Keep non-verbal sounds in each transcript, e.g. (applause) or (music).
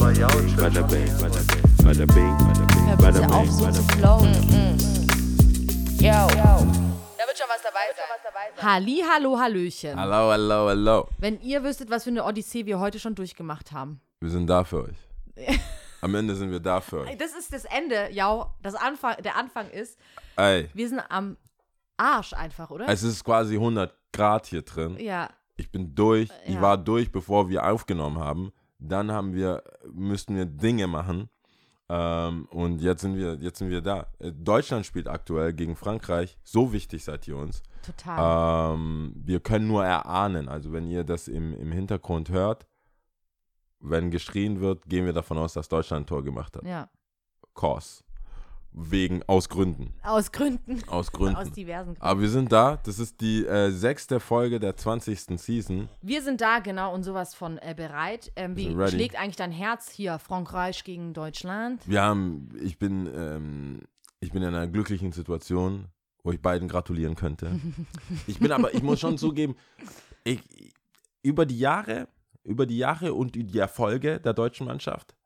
Aber ja, Bada bing, bada bing, bada bing, bada bing, bada bing, bada zu bing. flowen. Yo. Da wird schon was dabei sein. Halli, hallo, hallöchen. Hallo, hallo, hallo. Wenn ihr wüsstet, was für eine Odyssee wir heute schon durchgemacht haben. Wir sind da für euch. (laughs) Am Ende sind wir da für euch. Das ist das Ende, ja. Das Anfang, der Anfang ist, Ey, wir sind am Arsch einfach, oder? es ist quasi 100 Grad hier drin. ja. Ich bin durch. Ich Ja. war durch, bevor wir aufgenommen haben. Dann haben wir, müssten wir Dinge machen. Ähm, und jetzt sind wir, jetzt sind wir da. Äh, Deutschland spielt aktuell gegen Frankreich. So wichtig seid ihr uns. Total. Ähm, wir können nur erahnen. Also wenn ihr das im, im Hintergrund hört, wenn geschrien wird, gehen wir davon aus, dass Deutschland ein Tor gemacht hat. ja. Kurs. Wegen, aus Gründen. Aus Gründen. Aus Gründen. Aus diversen Gründen. Aber wir sind da. Das ist die äh, sechste Folge der 20. Season. Wir sind da genau und sowas von äh, bereit. Ähm, wie schlägt eigentlich dein Herz hier? Frankreich gegen Deutschland? Wir haben, ich bin, ähm, ich bin in einer glücklichen Situation, wo ich beiden gratulieren könnte. (laughs) Ich bin aber, ich muss schon zugeben, ich, über die Jahre, über die Jahre und die Erfolge der deutschen Mannschaft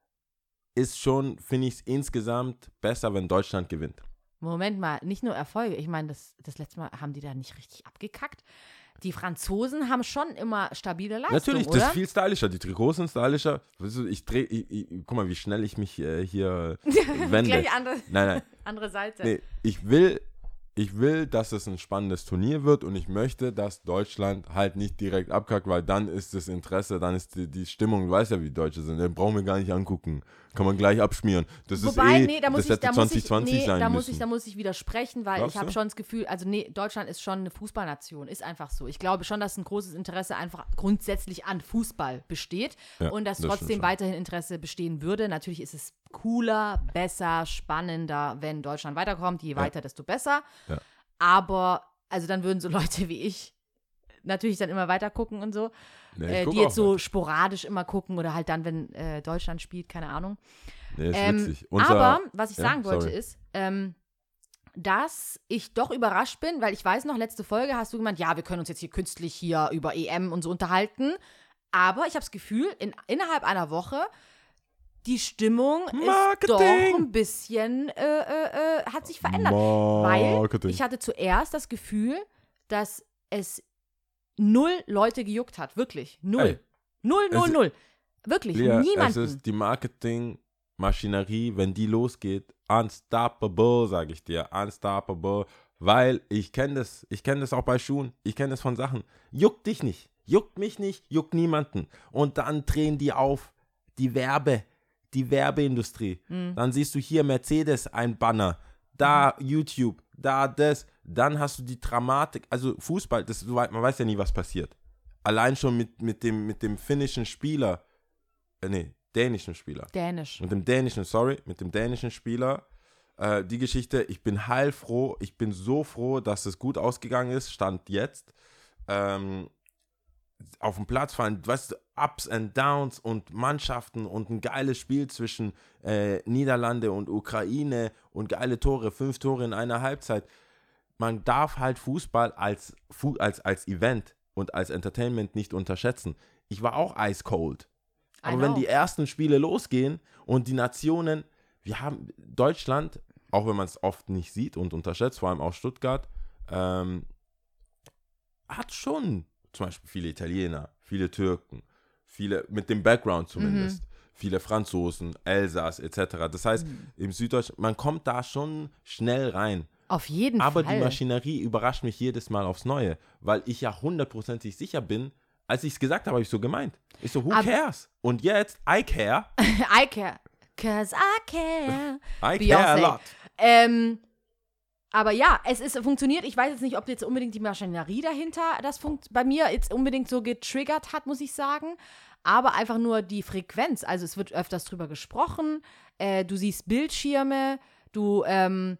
ist schon, finde ich es insgesamt besser, wenn Deutschland gewinnt. Moment mal, nicht nur Erfolge. Ich meine, das, das letzte Mal haben die da nicht richtig abgekackt. Die Franzosen haben schon immer stabile Leistung, Natürlich, oder? das ist viel stylischer. Die Trikots sind stylischer. Ich drehe, guck mal, wie schnell ich mich äh, hier (laughs) wende. Gleich andere, Nein, nein. (laughs) andere Seite. Nee, ich will, ich will, dass es ein spannendes Turnier wird und ich möchte, dass Deutschland halt nicht direkt abkackt, weil dann ist das Interesse, dann ist die, die Stimmung, du weißt ja, wie die Deutsche sind, den brauchen wir gar nicht angucken. Kann man gleich abschmieren. Das Wobei, ist eh, nee, da muss das ich, hätte da muss ich, 2020 nee, sein da müssen. muss ich, da muss ich widersprechen, weil Glaubst ich habe schon das Gefühl, also nee, Deutschland ist schon eine Fußballnation, ist einfach so. Ich glaube schon, dass ein großes Interesse einfach grundsätzlich an Fußball besteht Ja, und dass das trotzdem weiterhin Interesse bestehen würde. Natürlich ist es cooler, besser, spannender, wenn Deutschland weiterkommt. Je weiter, desto besser. Ja. Aber, also dann würden so (laughs) Leute wie ich natürlich dann immer weiter gucken und so. Nee, äh, die jetzt so weiter. sporadisch immer gucken oder halt dann, wenn äh, Deutschland spielt, keine Ahnung. Nee, ist Ähm, witzig. Unser, aber was ich Ja, sagen wollte sorry. ist, ähm, dass ich doch überrascht bin, weil ich weiß noch, letzte Folge hast du gemeint, ja, wir können uns jetzt hier künstlich hier über EM und so unterhalten. Aber ich habe das Gefühl, in, innerhalb einer Woche, die Stimmung ist doch Marketing! ein bisschen, äh, äh, äh, hat sich verändert. Weil Marketing. ich hatte zuerst das Gefühl, dass es null Leute gejuckt hat. Wirklich. Null. Ey, null, null, es- null. Wirklich. Lea, es Niemanden. ist die Marketingmaschinerie, wenn die losgeht, unstoppable, sage ich dir, unstoppable, weil ich kenne das, ich kenne das auch bei Schuhen, ich kenne das von Sachen. Juckt dich nicht, juckt mich nicht, juckt niemanden. Und dann drehen die auf die Werbe, die Werbeindustrie. Hm. Dann siehst du hier Mercedes ein Banner, da YouTube, da das, dann hast du die Dramatik, also Fußball, das, man weiß ja nie, was passiert. Allein schon mit, mit, dem, mit dem finnischen Spieler, äh, nee, dänischen Spieler. Dänisch. Mit dem dänischen, sorry, mit dem dänischen Spieler. Äh, die Geschichte, ich bin heilfroh, ich bin so froh, dass es gut ausgegangen ist, stand jetzt. Ähm, auf dem Platz fallen, weißt du, Ups and Downs und Mannschaften und ein geiles Spiel zwischen äh, Niederlande und Ukraine und geile Tore, fünf Tore in einer Halbzeit. Man darf halt Fußball als, als, als Event und als Entertainment nicht unterschätzen. Ich war auch ice cold. Aber wenn die ersten Spiele losgehen und die Nationen, wir haben Deutschland, auch wenn man es oft nicht sieht und unterschätzt, vor allem auch Stuttgart, ähm, hat schon zum Beispiel viele Italiener, viele Türken, viele mit dem Background zumindest, Mhm. viele Franzosen, Elsass etc. Das heißt, Mhm. im Süddeutschen, man kommt da schon schnell rein. Auf jeden Aber Fall. die Maschinerie überrascht mich jedes Mal aufs Neue, weil ich ja hundertprozentig sicher bin, als ich es gesagt habe, habe ich so gemeint. Ich so, who Aber- cares? Und jetzt, I care. (laughs) I care. Cause I care. (laughs) I Beyoncé. care a lot. Ähm, aber ja, es ist funktioniert. Ich weiß jetzt nicht, ob jetzt unbedingt die Maschinerie dahinter das bei mir jetzt unbedingt so getriggert hat, muss ich sagen. Aber einfach nur die Frequenz. Also es wird öfters drüber gesprochen. Äh, du siehst Bildschirme. Du, ähm,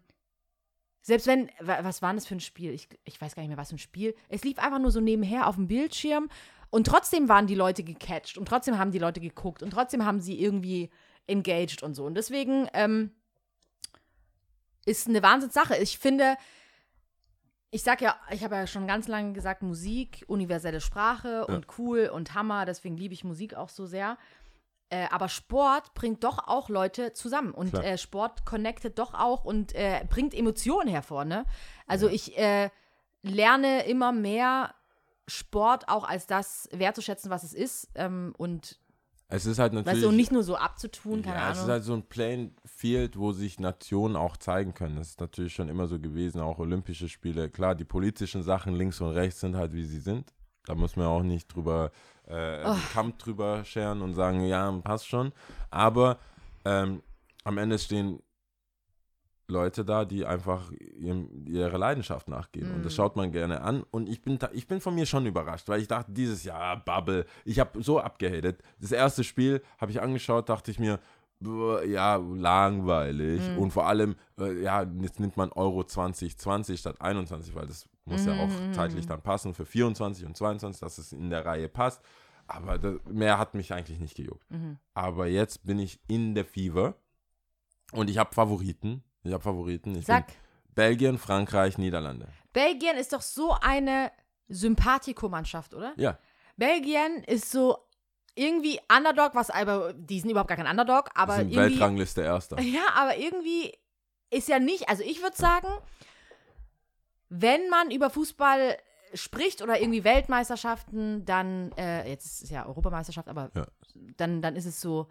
selbst wenn, wa- was war das für ein Spiel? Ich, ich weiß gar nicht mehr, was für ein Spiel. Es lief einfach nur so nebenher auf dem Bildschirm. Und trotzdem waren die Leute gecatcht. Und trotzdem haben die Leute geguckt. Und trotzdem haben sie irgendwie engaged und so. Und deswegen, ähm, ist eine Wahnsinnssache. Ich finde, ich sag ja, ich habe ja schon ganz lange gesagt, Musik, universelle Sprache und cool und Hammer, deswegen liebe ich Musik auch so sehr. Äh, aber Sport bringt doch auch Leute zusammen und äh, Sport connectet doch auch und äh, bringt Emotionen hervor, ne? Also ich äh, lerne immer mehr Sport auch als das wertzuschätzen, was es ist ähm, und Es ist halt natürlich. weißt du, und nicht nur so abzutun, keine ja, es ist Ahnung. halt so ein Playing Field, wo sich Nationen auch zeigen können. Das ist natürlich schon immer so gewesen, auch Olympische Spiele. Klar, die politischen Sachen links und rechts sind halt, wie sie sind. Da muss man auch nicht drüber, äh, Oh. Kamm drüber scheren und sagen, ja, passt schon. Aber ähm, am Ende stehen Leute da, die einfach ihrem, ihrer Leidenschaft nachgehen. Und das Mhm. schaut man gerne an. Und ich bin, ich bin von mir schon überrascht, weil ich dachte, dieses Jahr, Bubble, ich habe so abgehatet. Das erste Spiel habe ich angeschaut, dachte ich mir, ja, langweilig. Mhm. Und vor allem, äh, ja, jetzt nimmt man Euro 2020 statt 21, weil das muss ja auch Mhm, zeitlich dann passen für 24 und 22, dass es in der Reihe passt. Aber das, mehr hat mich eigentlich nicht gejuckt. Mhm. Aber jetzt bin ich in der Fever und ich habe Favoriten. Ich habe Favoriten. Ich Sag, Belgien, Frankreich, Niederlande. Belgien ist doch so eine Sympathikomannschaft, oder? Ja, Belgien ist so irgendwie Underdog, was aber, die sind überhaupt gar kein Underdog, aber aber sind irgendwie. Weltrangliste Erster. (laughs) Ja, aber irgendwie ist ja nicht, also ich würde sagen, wenn man über Fußball spricht oder irgendwie Weltmeisterschaften, dann, äh, jetzt ist es ja Europameisterschaft, aber Ja. dann, dann ist es so,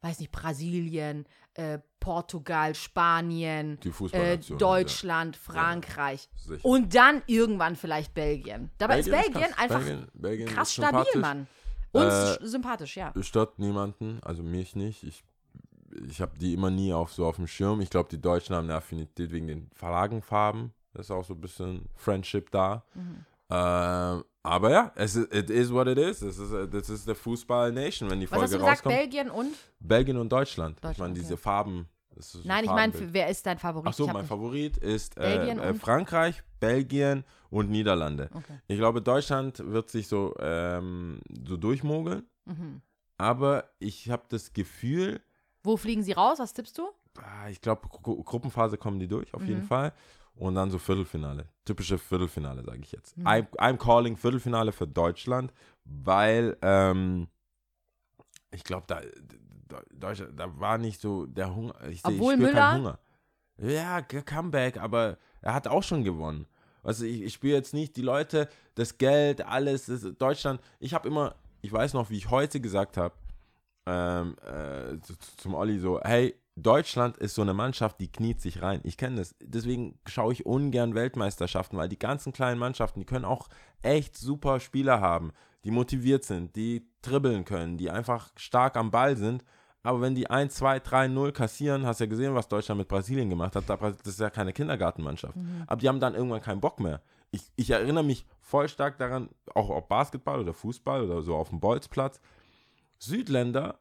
weiß nicht, Brasilien, äh, Portugal, Spanien, äh. Deutschland, Frankreich Ja, und dann irgendwann vielleicht Belgien. Dabei ist Belgien krass. einfach Belgien, Belgien krass stabil. Mann. Und Äh, sympathisch, ja. Stört niemanden, also mich nicht. Ich, ich habe die immer nie auf, so auf dem Schirm. Ich glaube, die Deutschen haben eine Affinität wegen den Flaggenfarben. Da ist auch so ein bisschen Friendship da. Mhm. Aber ja, es ist, it is what it is. Das ist, das ist der Fußball-Nation, wenn die Was hast Folge du gesagt? rauskommt. Belgien und? Belgien und Deutschland. ich Deutschland, meine, diese okay. Farben. Nein, ich meine, wer ist dein Favorit? Ach so, Ich hab mein Favorit ist äh, äh? Frankreich, Belgien und Niederlande. Okay. Ich glaube, Deutschland wird sich so, ähm, so durchmogeln, Mhm. aber ich habe das Gefühl, Wo fliegen sie raus? Was tippst du? Ah, ich glaube, Gru Gruppenphase kommen die durch, auf jeden Mhm. Fall. Und dann so Viertelfinale. Typische Viertelfinale, sage ich jetzt. Mhm. I'm, I'm calling Viertelfinale für Deutschland, weil ähm, ich glaube, da, da, da war nicht so der Hunger. Ich, ich Obwohl spür Müller- keinen Hunger. Ja, Comeback, aber er hat auch schon gewonnen. Also ich, ich spüre jetzt nicht die Leute, das Geld, alles, das, Deutschland. Ich habe immer, ich weiß noch, wie ich heute gesagt habe, ähm, äh, zu- zum Olli so, hey, Deutschland ist so eine Mannschaft, die kniet sich rein. Ich kenne das. Deswegen schaue ich ungern Weltmeisterschaften, weil die ganzen kleinen Mannschaften, die können auch echt super Spieler haben, die motiviert sind, die dribbeln können, die einfach stark am Ball sind. Aber wenn die 1, 2, 3, 0 kassieren, hast du ja gesehen, was Deutschland mit Brasilien gemacht hat. Da- Das ist ja keine Kindergartenmannschaft. Aber die haben dann irgendwann keinen Bock mehr. Ich, ich erinnere mich voll stark daran, auch ob Basketball oder Fußball oder so auf dem Bolzplatz. Südländer,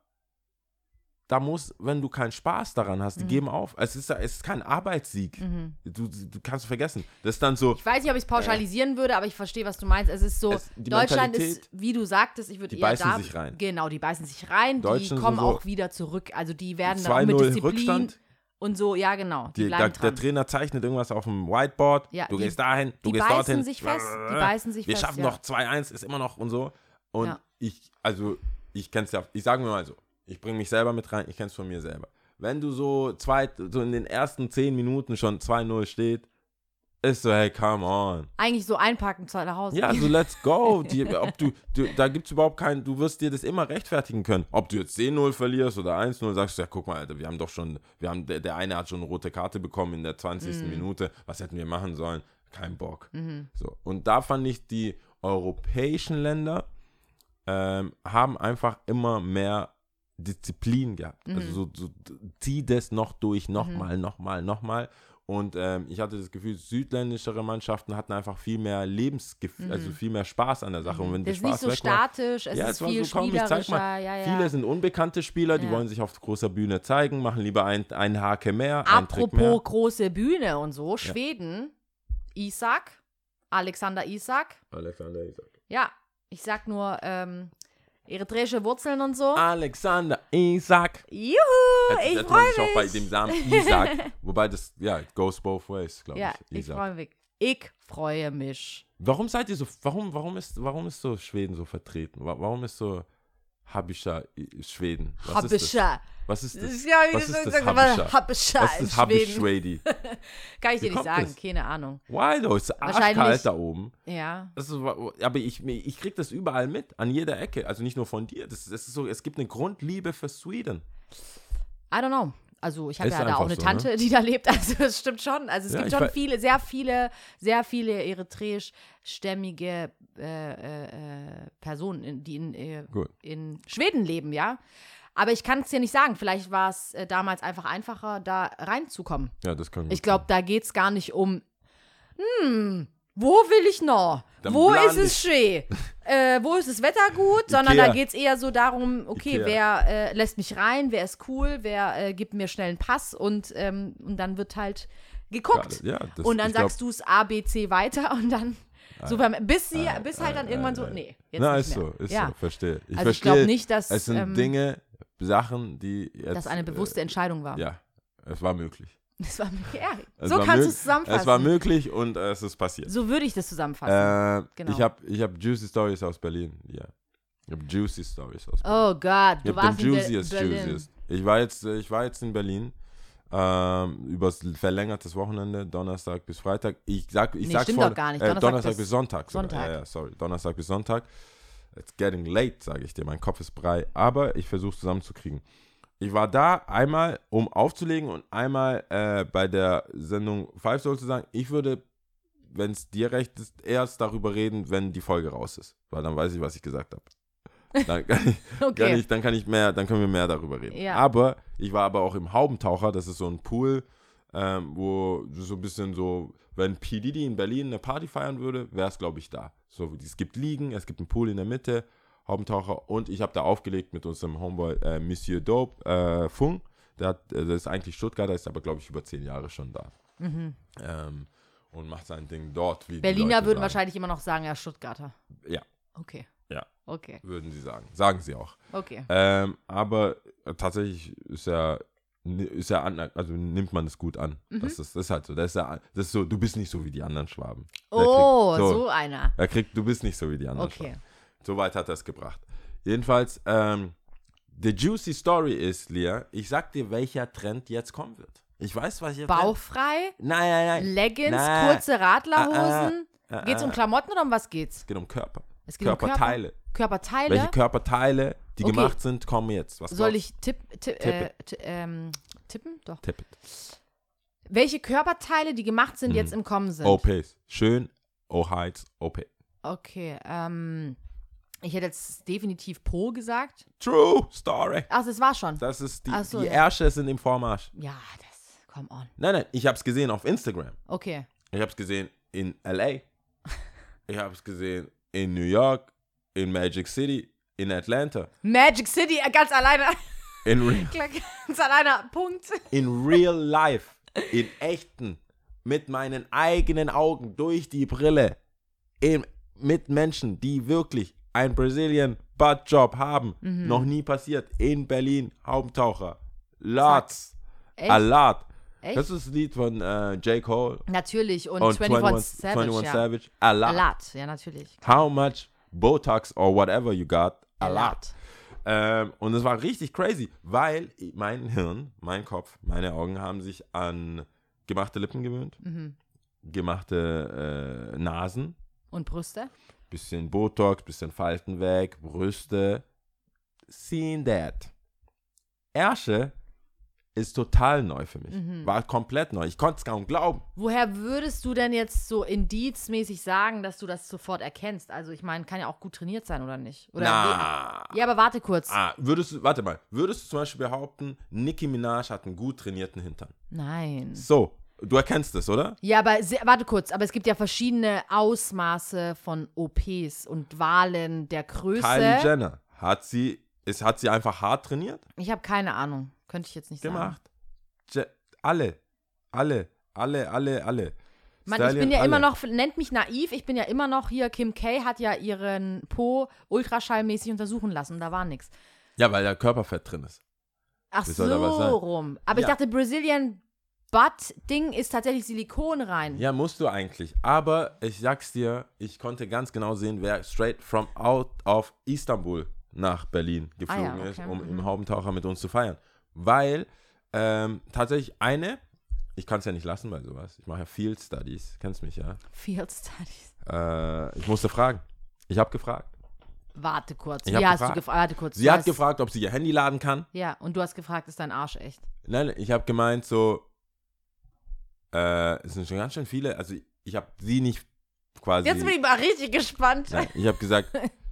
da muss, wenn du keinen Spaß daran hast, die Mhm. geben auf. Es ist, es ist kein Arbeitssieg. Mhm. Du, du kannst es vergessen. Das ist dann so, Ich weiß nicht, ob ich es pauschalisieren würde, aber ich verstehe, was du meinst. Es ist so, Es- Deutschland ist, wie du sagtest, ich würde die eher beißen da, sich rein. Genau, die beißen sich rein, die kommen so auch wieder zurück. Also die werden dann mit 2-0 Disziplin Rückstand. und so, ja genau, die, Die, der, der. Trainer zeichnet irgendwas auf dem Whiteboard. Ja, du die- gehst dahin, du die gehst beißen dorthin. sich fest, die beißen sich Wir fest, schaffen ja. noch 2-1, ist immer noch und so. Und Ja. ich, also, ich kenn's ja, ich sage mir mal so, ich bringe mich selber mit rein, ich kenn's von mir selber. Wenn du so zwei, so in den ersten 10 Minuten schon 2-0 steht, ist so, hey, come on. Eigentlich so einpacken zu nach Hause. Ja, so let's go. (laughs) Die, ob du, du, da gibt es überhaupt keinen, du wirst dir das immer rechtfertigen können. Ob du jetzt 10-0 verlierst oder 1-0, sagst du, ja, guck mal, Alter, wir haben doch schon, wir haben, der, der eine hat schon eine rote Karte bekommen in der 20. Mhm. Minute. Was hätten wir machen sollen? Kein Bock. Mhm. So. Und da fand ich, die europäischen Länder ähm, haben einfach immer mehr Disziplin gehabt. Also Mhm. so, so zieh das noch durch, nochmal, nochmal, nochmal. Und ähm, ich hatte das Gefühl, südländischere Mannschaften hatten einfach viel mehr Lebensgefühl, Mhm. also viel mehr Spaß an der Sache. Und wenn das der ist nicht Spaß so statisch, es Ja, ist es viel so, komm, mal. Ja, ja. viele sind unbekannte Spieler, die wollen sich auf großer Bühne zeigen, machen lieber ein, einen Hake mehr, Apropos mehr. große Bühne und so, Schweden, Isak, Alexander Isak. Alexander Isak. Ja, ich sag nur ähm, eritreische Wurzeln und so. Alexander Isak. Juhu, Hätte, ich freue sich auch bei mich. dem Namen Isaac, (laughs) wobei das, ja, it goes both ways, glaube Ja, ich. ich Isaac. freue mich. Ich freue mich. Warum seid ihr so, warum, warum ist, warum ist so Schweden so vertreten? Wa- Warum ist so, Habischer Schweden. Was ist das? Was ist Das ja, wie Was du ist das? Habischer Was ist das Habisch Schweden. Schwedi? (laughs) Kann ich dir nicht sagen, das? keine Ahnung. Why though? Es ist arschkalt da oben. Ja. Ist, aber ich, ich krieg das überall mit, an jeder Ecke. Also nicht nur von dir. Das, das ist so, es gibt eine Grundliebe für Sweden. I don't know. Also ich habe ja da auch eine so, Tante, die da lebt. (laughs) Also es stimmt schon. Also es Ja, gibt schon viele, sehr viele, sehr viele eritreisch-stämmige äh, äh, äh, Personen, die in, äh, in Schweden leben, ja. Aber ich kann es dir nicht sagen. Vielleicht war es äh, damals einfach einfacher, da reinzukommen. Ja, das kann gut Ich glaube, da geht es gar nicht um, hm, wo will ich noch? Dann wo ist es schön? (laughs) äh, wo ist das Wetter gut? Sondern Ikea. da geht es eher so darum, okay, Ikea. wer äh, lässt mich rein, wer ist cool, wer äh, gibt mir schnell einen Pass und, ähm, und dann wird halt geguckt. Ja, das, und dann ich sagst du es A, B, C weiter und dann so beim, bis sie, bis halt dann irgendwann so, nee, jetzt Na, nicht ist mehr. so, ist ja. so, verstehe. Ich Also ich verstehe. glaube nicht, dass, Es sind ähm, Dinge, Sachen, die jetzt. dass eine bewusste Entscheidung war. Äh, ja, es war möglich. Das war, ja, Es so war kannst du es zusammenfassen. Es war möglich und äh, es ist passiert. so würde ich das zusammenfassen. Äh, Genau. Ich habe ich hab Juicy Stories aus Berlin. Ja. Ich habe Juicy Stories aus Berlin. Oh Gott, du warst in Juiciest Berlin. Juiciest. Ich war jetzt, äh, ich war jetzt in Berlin. Ähm, übers verlängertes Wochenende, Donnerstag bis Freitag. Ich sag, ich Nee, sag's stimmt vor, doch gar nicht. Äh, Donnerstag Donnerstag, bis bis Sonntag. Sonntag. Ja, ja, sorry. Donnerstag bis Sonntag. It's getting late, sage ich dir. Mein Kopf ist brei. Aber ich versuche zusammenzukriegen. Ich war da einmal, um aufzulegen und einmal äh, bei der Sendung Five Soul zu sagen, ich würde, wenn es dir recht ist, erst darüber reden, wenn die Folge raus ist. Weil dann weiß ich, was ich gesagt habe. Dann kann ich, (laughs) kann Okay. ich, dann kann ich mehr, dann können wir mehr darüber reden. Ja. Aber ich war aber auch im Haubentaucher, das ist so ein Pool, ähm, wo so ein bisschen so, wenn P. Diddy in Berlin eine Party feiern würde, wäre es, glaube ich, da. So, es gibt Liegen, es gibt einen Pool in der Mitte, Haubentaucher und ich habe da aufgelegt mit unserem Homeboy äh, Monsieur Dope äh, Fung. Der, hat, äh, der ist eigentlich Stuttgarter, ist aber, glaube ich, über zehn Jahre schon da. Ähm, und macht sein Ding dort. Mhm. Berliner würden sagen. wahrscheinlich immer noch sagen, ja, Stuttgarter. Ja, Okay. ja, Okay. würden sie sagen. Sagen sie auch. Okay. Ähm, aber tatsächlich ist er, ist er an, also nimmt man es gut an. Mhm. Das, ist, das ist halt so. Das ist, ja, das ist so, du bist nicht so wie die anderen Schwaben. Oh, kriegt- so, einer. Er kriegt, du bist nicht so wie die anderen Okay. Schwaben. So weit hat er es gebracht. Jedenfalls, ähm, the juicy story ist, Lia, ich sag dir, welcher Trend jetzt kommen wird. Ich weiß, was jetzt. Bauchfrei, Nein, nein, nein. Leggings, Nein. kurze Radlerhosen. Ah, ah, Geht's um ah. Klamotten oder um was geht's? Es geht um Körper. Es geht um Körper? Körperteile. Körperteile? Welche Körperteile, die Okay. gemacht sind, kommen jetzt. Was Soll glaubst ich tipp, tipp, äh, ähm, tippen? Doch. du? Tipp it. Welche Körperteile, die gemacht sind, Mhm. jetzt im Kommen sind? OPs. Schön. O-Heights. OP. Okay, ähm, ich hätte jetzt definitiv Po gesagt. True Story. Ach, das war schon. Das ist die, so, die ja. Ärsche sind im Vormarsch. Ja, das, come on. Nein, nein, ich habe es gesehen auf Instagram. Okay. Ich habe es gesehen in LA. Ich habe es gesehen in New York, in Magic City, in Atlanta, Magic City, äh, ganz alleine. in, (laughs) re ganz alleine, Punkt. in real life, in echten, mit meinen eigenen Augen durch die Brille, in, mit Menschen, die wirklich ein Brazilian Butt Job haben. Mhm. Noch nie passiert. In Berlin, Haubentaucher. Lots. A lot. Echt? Das ist das Lied von äh, J. Cole Natürlich. Und, und 21 Savage, 21 ja. Savage. A lot. A lot, ja, natürlich. How much Botox or whatever you got? A, A lot. lot. Ähm, und es war richtig crazy, weil mein Hirn, mein Kopf, meine Augen haben sich an gemachte Lippen gewöhnt, Mhm. gemachte äh, Nasen, Und Brüste? bisschen Botox, bisschen Falten weg, Brüste. Seen that. Ärsche ist total neu für mich. Mhm. War komplett neu. Ich konnte es kaum glauben. Woher würdest du denn jetzt so indizmäßig sagen, dass du das sofort erkennst? Also, ich meine, kann ja auch gut trainiert sein, oder nicht? Oder Na. Ja, aber warte kurz. Ah, würdest du, warte mal, würdest du zum Beispiel behaupten, Nicki Minaj hat einen gut trainierten Hintern? Nein. So, du erkennst es, oder? Ja, aber warte kurz, aber es gibt ja verschiedene Ausmaße von OPs und Wahlen der Größe. Kylie Jenner, hat sie, ist, hat sie einfach hart trainiert? Ich habe keine Ahnung. Könnte ich jetzt nicht sagen. Gemacht. Alle, alle, alle, alle, alle. Mann, ich bin ja immer alle. noch, nennt mich naiv, ich bin ja immer noch hier, Kim K. hat ja ihren Po ultraschallmäßig untersuchen lassen, da war nichts. Ja, weil da Körperfett drin ist. Ach so rum. Aber ich Ja. dachte, Brazilian Butt-Ding ist tatsächlich Silikon rein. Ja, musst du eigentlich. Aber ich sag's dir, ich konnte ganz genau sehen, wer straight from out of Istanbul nach Berlin geflogen Ah ja, ist, okay. um Mhm. im Haubentaucher mit uns zu feiern. Weil ähm, tatsächlich eine, ich kann es ja nicht lassen bei sowas. Ich mache ja Field Studies, kennst mich ja. Field Studies. Äh, ich musste fragen. Ich habe gefragt. Warte kurz. Ich Wie hast du gefragt. gefragt? Warte kurz. Sie hat gefragt, ob sie ihr Handy laden kann. Ja, und du hast gefragt, ist dein Arsch echt? Nein, ich habe gemeint so, äh, es sind schon ganz schön viele, also ich habe sie nicht quasi, Jetzt bin ich mal richtig gespannt. nein, ich habe gesagt, (laughs)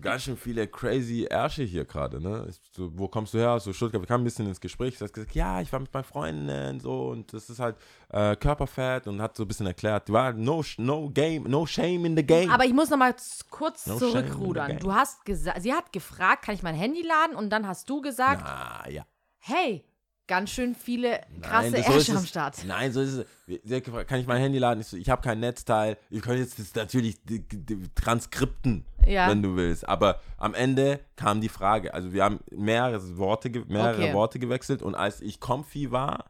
ganz schön viele crazy Ärsche hier gerade, ne? So, wo kommst du her? So Stuttgart, wir kamen ein bisschen ins Gespräch, sie hat gesagt, ja, ich war mit meinen Freunden so und das ist halt äh, Körperfett und hat so ein bisschen erklärt, du war no, sh- no game, no shame in the game. Aber ich muss noch mal z- kurz No zurückrudern. Du hast gesagt, sie hat gefragt, kann ich mein Handy laden? Und dann hast du gesagt, Na, ja. hey, ganz schön viele krasse das- so ist Ärsche am es. Start. Nein, so ist es. Sie hat gefragt, kann ich mein Handy laden? Ich so, ich habe kein Netzteil. Ich kann jetzt das natürlich die, die transkripten, Ja. wenn du willst. Aber am Ende kam die Frage. Also wir haben mehrere Worte, mehrere Okay. Worte gewechselt und als ich comfy war,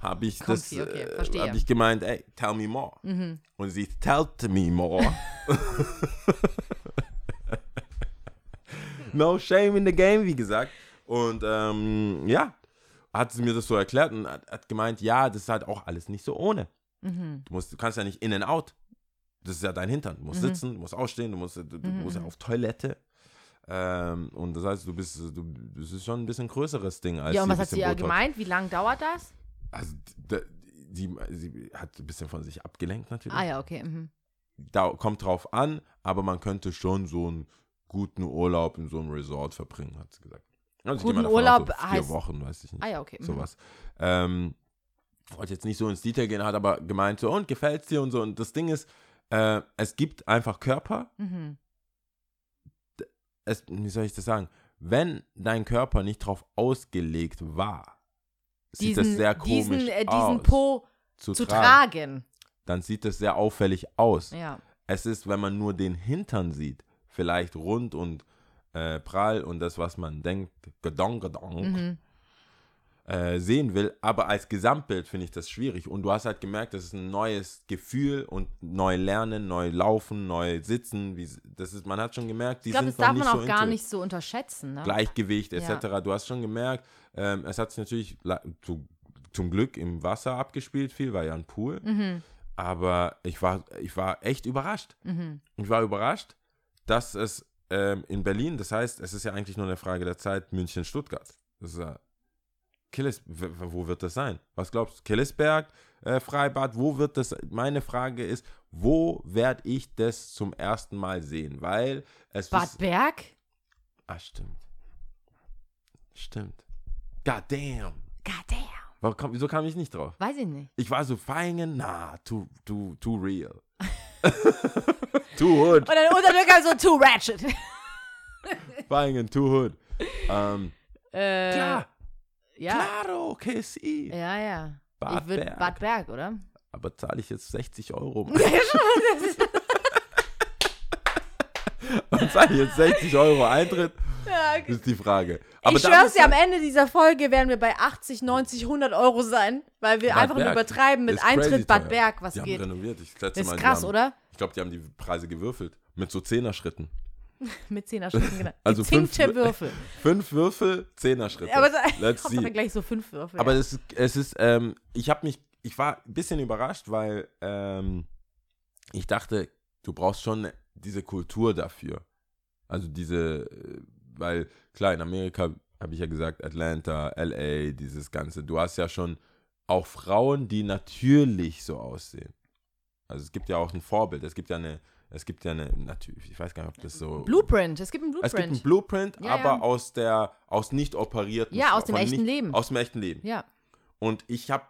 habe ich das, Comfy, okay, verstehe. Mhm. habe ich gemeint, ey, tell me more. Und sie tellte me more. (laughs) no shame in the game, wie gesagt. Und ähm, ja, hat sie mir das so erklärt und hat, hat gemeint, ja, das ist halt auch alles nicht so ohne. Mhm. Du, musst, du kannst ja nicht in and out. Das ist ja dein Hintern. Du Mhm. musst sitzen, du musst ausstehen, du musst, du, du musst ja auf Toilette. Ähm, und das heißt, du bist, du, das ist schon ein bisschen größeres Ding als Ja, und was hat sie ja gemeint? Wie lange dauert das? Also, sie, sie hat ein bisschen von sich abgelenkt natürlich. Ah ja, okay. Mhm. Da kommt drauf an, aber man könnte schon so einen guten Urlaub in so einem Resort verbringen, hat sie gesagt. Also Guten Urlaub so vier heißt- Wochen, weiß ich nicht. Ah ja, okay. Mhm. sowas. Ähm, wollte jetzt nicht so ins Detail gehen, hat aber gemeint so, und gefällt's dir und so. Und das Ding ist, äh, es gibt einfach Körper, Mhm. es, wie soll ich das sagen, wenn dein Körper nicht drauf ausgelegt war, sieht Diesen, das sehr komisch diesen, äh, diesen aus Po zu, zu tragen. tragen. Dann sieht das sehr auffällig aus. Ja. Es ist, wenn man nur den Hintern sieht, vielleicht rund und äh, prall und das, was man denkt, gedong, gedong, Mhm. äh, sehen will. Aber als Gesamtbild finde ich das schwierig. Und du hast halt gemerkt, das ist ein neues Gefühl und neu lernen, neu laufen, neu sitzen. Wie, das ist, man hat schon gemerkt, die Ich glaube, sind das darf noch man auch so gar into nicht so unterschätzen. Ne? Gleichgewicht etc. Ja. Du hast schon gemerkt, ähm, es hat sich natürlich zu, zum Glück im Wasser abgespielt, viel war ja ein Pool. Mhm. Aber ich war, ich war echt überrascht. Mhm. Ich war überrascht, dass es ähm, in Berlin, das heißt, es ist ja eigentlich nur eine Frage der Zeit, München, Stuttgart. Das ist ja Killis, wo wird das sein? Was glaubst du? Killisberg, äh, Freibad, wo wird das? Meine Frage ist, wo werde ich das zum ersten Mal sehen? Weil es Bad Berg? Ah, stimmt. Stimmt. God damn. Goddamn. Warum kam, wieso kam ich nicht drauf? Weiß ich nicht. Ich war so Feingen, na, too, too, too real. (laughs) too hood. Und dann Unterdrücker so Too Ratchet. Feingen, too hood. Ähm, äh, klar, Ja. claro, sí. Ja, ja. Bad ich würde Berg. Bad Berg, oder? Aber zahle ich jetzt 60 Euro? (laughs) (laughs) Und zahle ich jetzt 60 Euro Eintritt? Ja, Ist die Frage. Aber ich da schwör's dir, am Ende dieser Folge werden wir bei 80, 90, 100 Euro sein, weil wir Bad einfach nur übertreiben mit Eintritt Bad. Berg, was die geht. haben renoviert. Ich, das Das Mal, ist die krass, haben, oder? Ich glaube, die haben die Preise gewürfelt. Mit so Zehner-Schritten. (laughs) Mit Zehnerschritten, genau. (laughs) Also fünf- Würfel. (laughs) Fünf Würfel, Zehner-Schritte. Aber so, Let's see. gleich so fünf Würfel. Aber ja. es ist, es ist ähm, ich habe mich, ich war ein bisschen überrascht, weil ähm, ich dachte, du brauchst schon diese Kultur dafür. Also diese, äh, weil klar, in Amerika habe ich ja gesagt, Atlanta, LA, dieses Ganze. Du hast ja schon auch Frauen, die natürlich so aussehen. Also es gibt ja auch ein Vorbild. Es gibt ja eine, es gibt ja eine, natürlich, ich weiß gar nicht, ob das so. Blueprint, es gibt einen Es gibt Blueprint. einen Blueprint, Ja, aber ja. aus der, aus nicht operierten. Ja, aus dem echten nicht, Leben. Aus dem echten Leben. ja. Und ich habe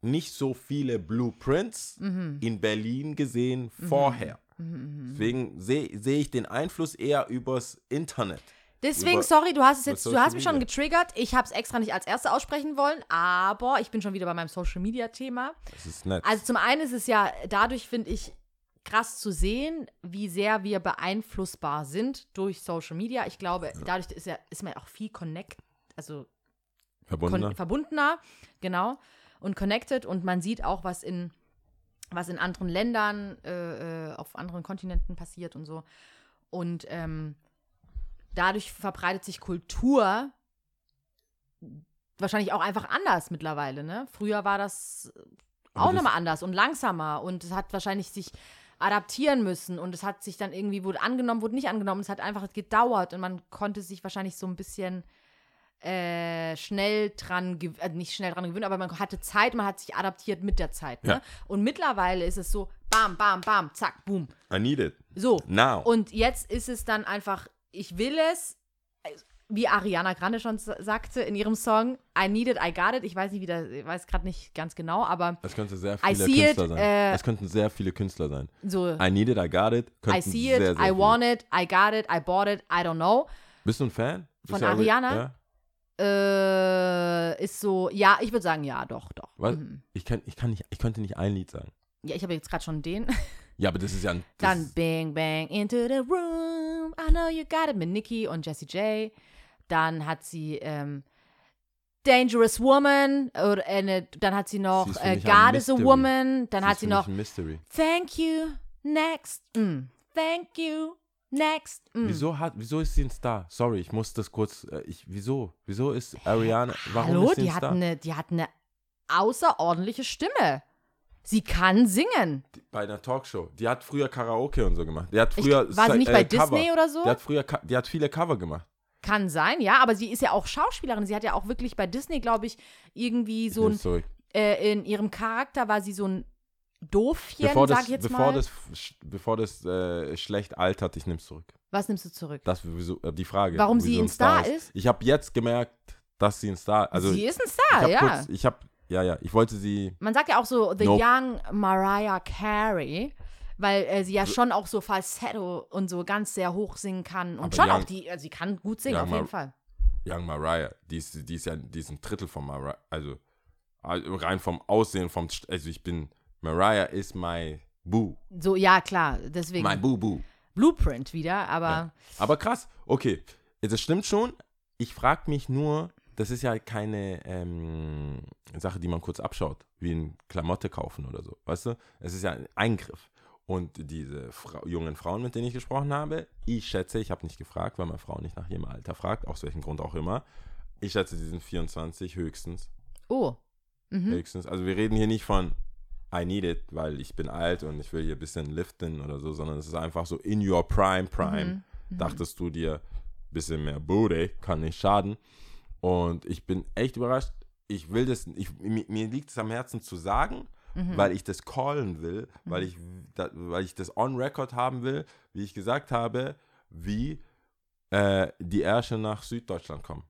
nicht so viele Blueprints Mhm. in Berlin gesehen vorher. Deswegen sehe seh ich den Einfluss eher übers Internet. Deswegen, sorry, du hast es jetzt, du hast mich schon getriggert. Ich habe es extra nicht als Erste aussprechen wollen, aber ich bin schon wieder bei meinem Social Media Thema. Das ist nett. Also zum einen ist es ja dadurch, finde ich, krass zu sehen, wie sehr wir beeinflussbar sind durch Social Media. Ich glaube, dadurch ist, ja, ist man ja auch viel connect, also Verbundener. kon verbundener, genau, und connected und man sieht auch, was in, was in anderen Ländern, äh, äh, auf anderen Kontinenten passiert und so. Und ähm, dadurch verbreitet sich Kultur wahrscheinlich auch einfach anders mittlerweile, ne? Früher war das Aber auch nochmal anders und langsamer und es hat wahrscheinlich sich adaptieren müssen und es hat sich dann irgendwie, wurde angenommen, wurde nicht angenommen, es hat einfach gedauert und man konnte sich wahrscheinlich so ein bisschen äh, schnell dran, äh, nicht schnell dran gewöhnen, aber man hatte Zeit, man hat sich adaptiert mit der Zeit. Ne? Ja. Und mittlerweile ist es so, bam, bam, bam, zack, boom. I need it. So. Now. Und jetzt ist es dann einfach, ich will es, wie Ariana Grande schon sa- sagte in ihrem Song, I need it, I got it. Ich weiß nicht, wie das, ich weiß gerade nicht ganz genau, aber es könnten sehr I viele see it, Künstler sein. äh, es könnten sehr viele Künstler sein. so, I need it, I got it. I see sehr, it, sehr I viele. want it, I got it, I bought it, I don't know. Bist du ein Fan? Bist Von Ariana? Ja? Äh, ist so, ja, ich würde sagen, ja, doch, doch. Was? Mhm. Ich, kann, ich, kann nicht, ich könnte nicht ein Lied sagen. Ja, ich habe jetzt gerade schon den. Ja, aber das ist ja ein. Dann Bang Bang into the room, I know you got it mit Nicki und Jessie J. Dann hat sie ähm, Dangerous Woman, oder, äh, ne, dann hat sie noch Sie äh, God is a. Woman, dann sie hat sie noch. Thank you, next, mm. thank you, next. Mm. Wieso, hat, wieso ist sie ein Star? Sorry, ich muss das kurz. Äh, ich, wieso? Wieso ist Ariana. Warum Hallo, ist sie die ein hat, Star? eine, die hat eine außerordentliche Stimme. Sie kann singen. Bei einer Talkshow. Die hat früher Karaoke und so gemacht. Die hat Ich, früher. war sie nicht äh, bei Cover. Disney oder so? Die hat früher. Die hat viele Cover gemacht. Kann sein, ja, aber sie ist ja auch Schauspielerin. Sie hat ja auch wirklich bei Disney, glaube ich, irgendwie so ein, Nimm's äh, in ihrem Charakter war sie so ein Doofchen, Bevor sag das, ich jetzt bevor mal. das, bevor das äh, schlecht altert, ich nehm's zurück. Was nimmst du zurück? Das äh, die Frage. Warum sie ein Star ist? Ich habe jetzt gemerkt, dass sie ein Star. Also sie ist ein ich Star, habe ja. kurz, ich habe, ja, ja, ich wollte sie. Man sagt ja auch so The Nope. Young Mariah Carey, weil äh, sie ja schon auch so Falsetto und so ganz sehr hoch singen kann. Und schon Young- auch die, also sie kann gut singen, Young auf jeden Mar- Fall. Young Mariah, die ist, die ist ja, die ist ein Drittel von Mariah. Also also rein vom Aussehen, vom, also ich bin, Mariah ist my boo, So, ja, klar, deswegen my boo boo. Blueprint wieder, aber Ja. Aber krass, okay, das stimmt schon. Ich frage mich nur, das ist ja keine ähm, Sache, die man kurz abschaut, wie ein Klamotte kaufen oder so, weißt du? Es ist ja ein Eingriff. Und diese Fra jungen Frauen, mit denen ich gesprochen habe, ich schätze, ich habe nicht gefragt, weil man Frauen nicht nach ihrem Alter fragt, aus welchem Grund auch immer. Ich schätze, die sind 24 höchstens. oh. Mhm. Höchstens. Also wir reden hier nicht von I need it, weil ich bin alt und ich will hier ein bisschen liften oder so, sondern es ist einfach so in your prime, prime. Mhm. Dachtest du dir, ein bisschen mehr Booty kann nicht schaden. Und ich bin echt überrascht. Ich will das, ich, mir, mir liegt es am Herzen zu sagen, Mhm. weil ich das callen will, weil, ich, da, weil ich das on record haben will, wie ich gesagt habe, wie äh, die Ärsche nach Süddeutschland kommen.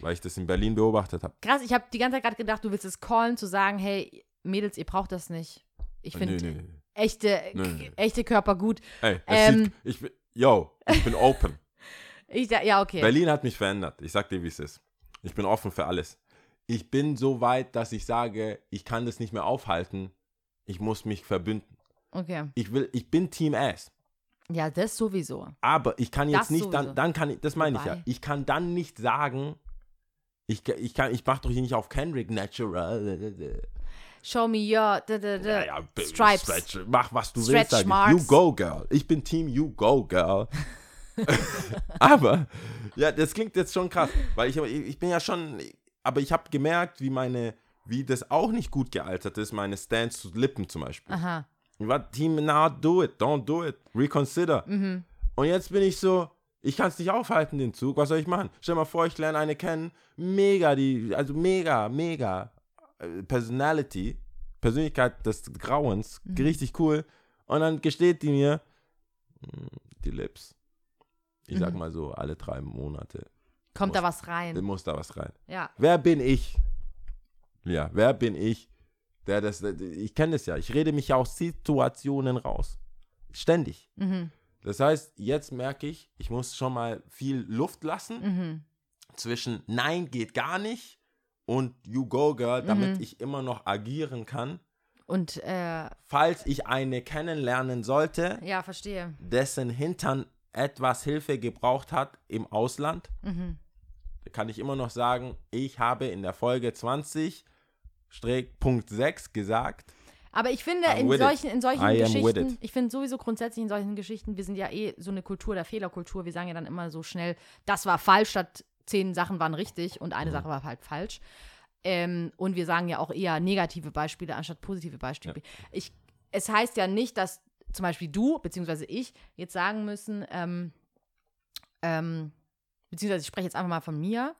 Weil ich das in Berlin beobachtet habe. Krass, ich habe die ganze Zeit gerade gedacht, du willst es callen, zu sagen, hey, Mädels, ihr braucht das nicht. Ich finde Nö, nö, nö. echte, echte Körper gut. Ey, Ähm. sieht, ich bin, yo, ich bin open. (laughs) Ich, ja, okay. Berlin hat mich verändert. Ich sag dir, wie es ist. Ich bin offen für alles. Ich bin so weit, dass ich sage, ich kann das nicht mehr aufhalten. Ich muss mich verbünden. Okay. Ich will, ich bin Team Ass. Ja, das sowieso. Aber ich kann Das jetzt nicht, sowieso. dann, dann kann ich, das meine ich ja. Wobei. Ich kann dann nicht sagen, ich, ich kann, ich mach doch hier nicht auf Kendrick Natural. Show me your da, da, da, Ja, ja, Stripes. Stretch, mach was du Stretch willst. Marks. You go, girl. Ich bin Team You go, girl. (laughs) (laughs) aber, ja, das klingt jetzt schon krass, weil ich, ich bin ja schon, aber ich habe gemerkt, wie meine, wie das auch nicht gut gealtert ist, meine Stance zu Lippen zum Beispiel. Aha. Ich war Team, now do it, don't do it, reconsider. Mhm. Und jetzt bin ich so, ich kann es nicht aufhalten, den Zug, was soll ich machen? Stell dir mal vor, ich lerne eine kennen, mega, die, also mega, mega äh, Personality, Persönlichkeit des Grauens, Mhm. richtig cool. Und dann gesteht die mir, hm, die Lips. Ich sag Mhm. mal so, alle drei Monate Kommt da Muss- was rein? muss da was rein. Ja. Wer bin ich? Ja, wer bin ich? Der das, ich kenne das ja. Ich rede mich ja aus Situationen raus. Ständig. Mhm. Das heißt, jetzt merke ich, ich muss schon mal viel Luft lassen Mhm. zwischen Nein geht gar nicht und You Go Girl, damit Mhm. ich immer noch agieren kann. Und äh, Falls ich eine kennenlernen sollte, ja, verstehe. dessen Hintern etwas Hilfe gebraucht hat im Ausland, Mhm. kann ich immer noch sagen, ich habe in der Folge 20 Punkt 6 gesagt, Aber ich finde, I'm in solchen, in solchen Geschichten, ich finde sowieso grundsätzlich in solchen Geschichten, wir sind ja eh so eine Kultur der Fehlerkultur. Wir sagen ja dann immer so schnell, das war falsch, statt zehn Sachen waren richtig und Mhm. eine Sache war halt falsch. Ähm, und wir sagen ja auch eher negative Beispiele anstatt positive Beispiele. Ich, es heißt ja nicht, dass zum Beispiel du, beziehungsweise ich, jetzt sagen müssen, ähm, ähm, beziehungsweise ich spreche jetzt einfach mal von mir,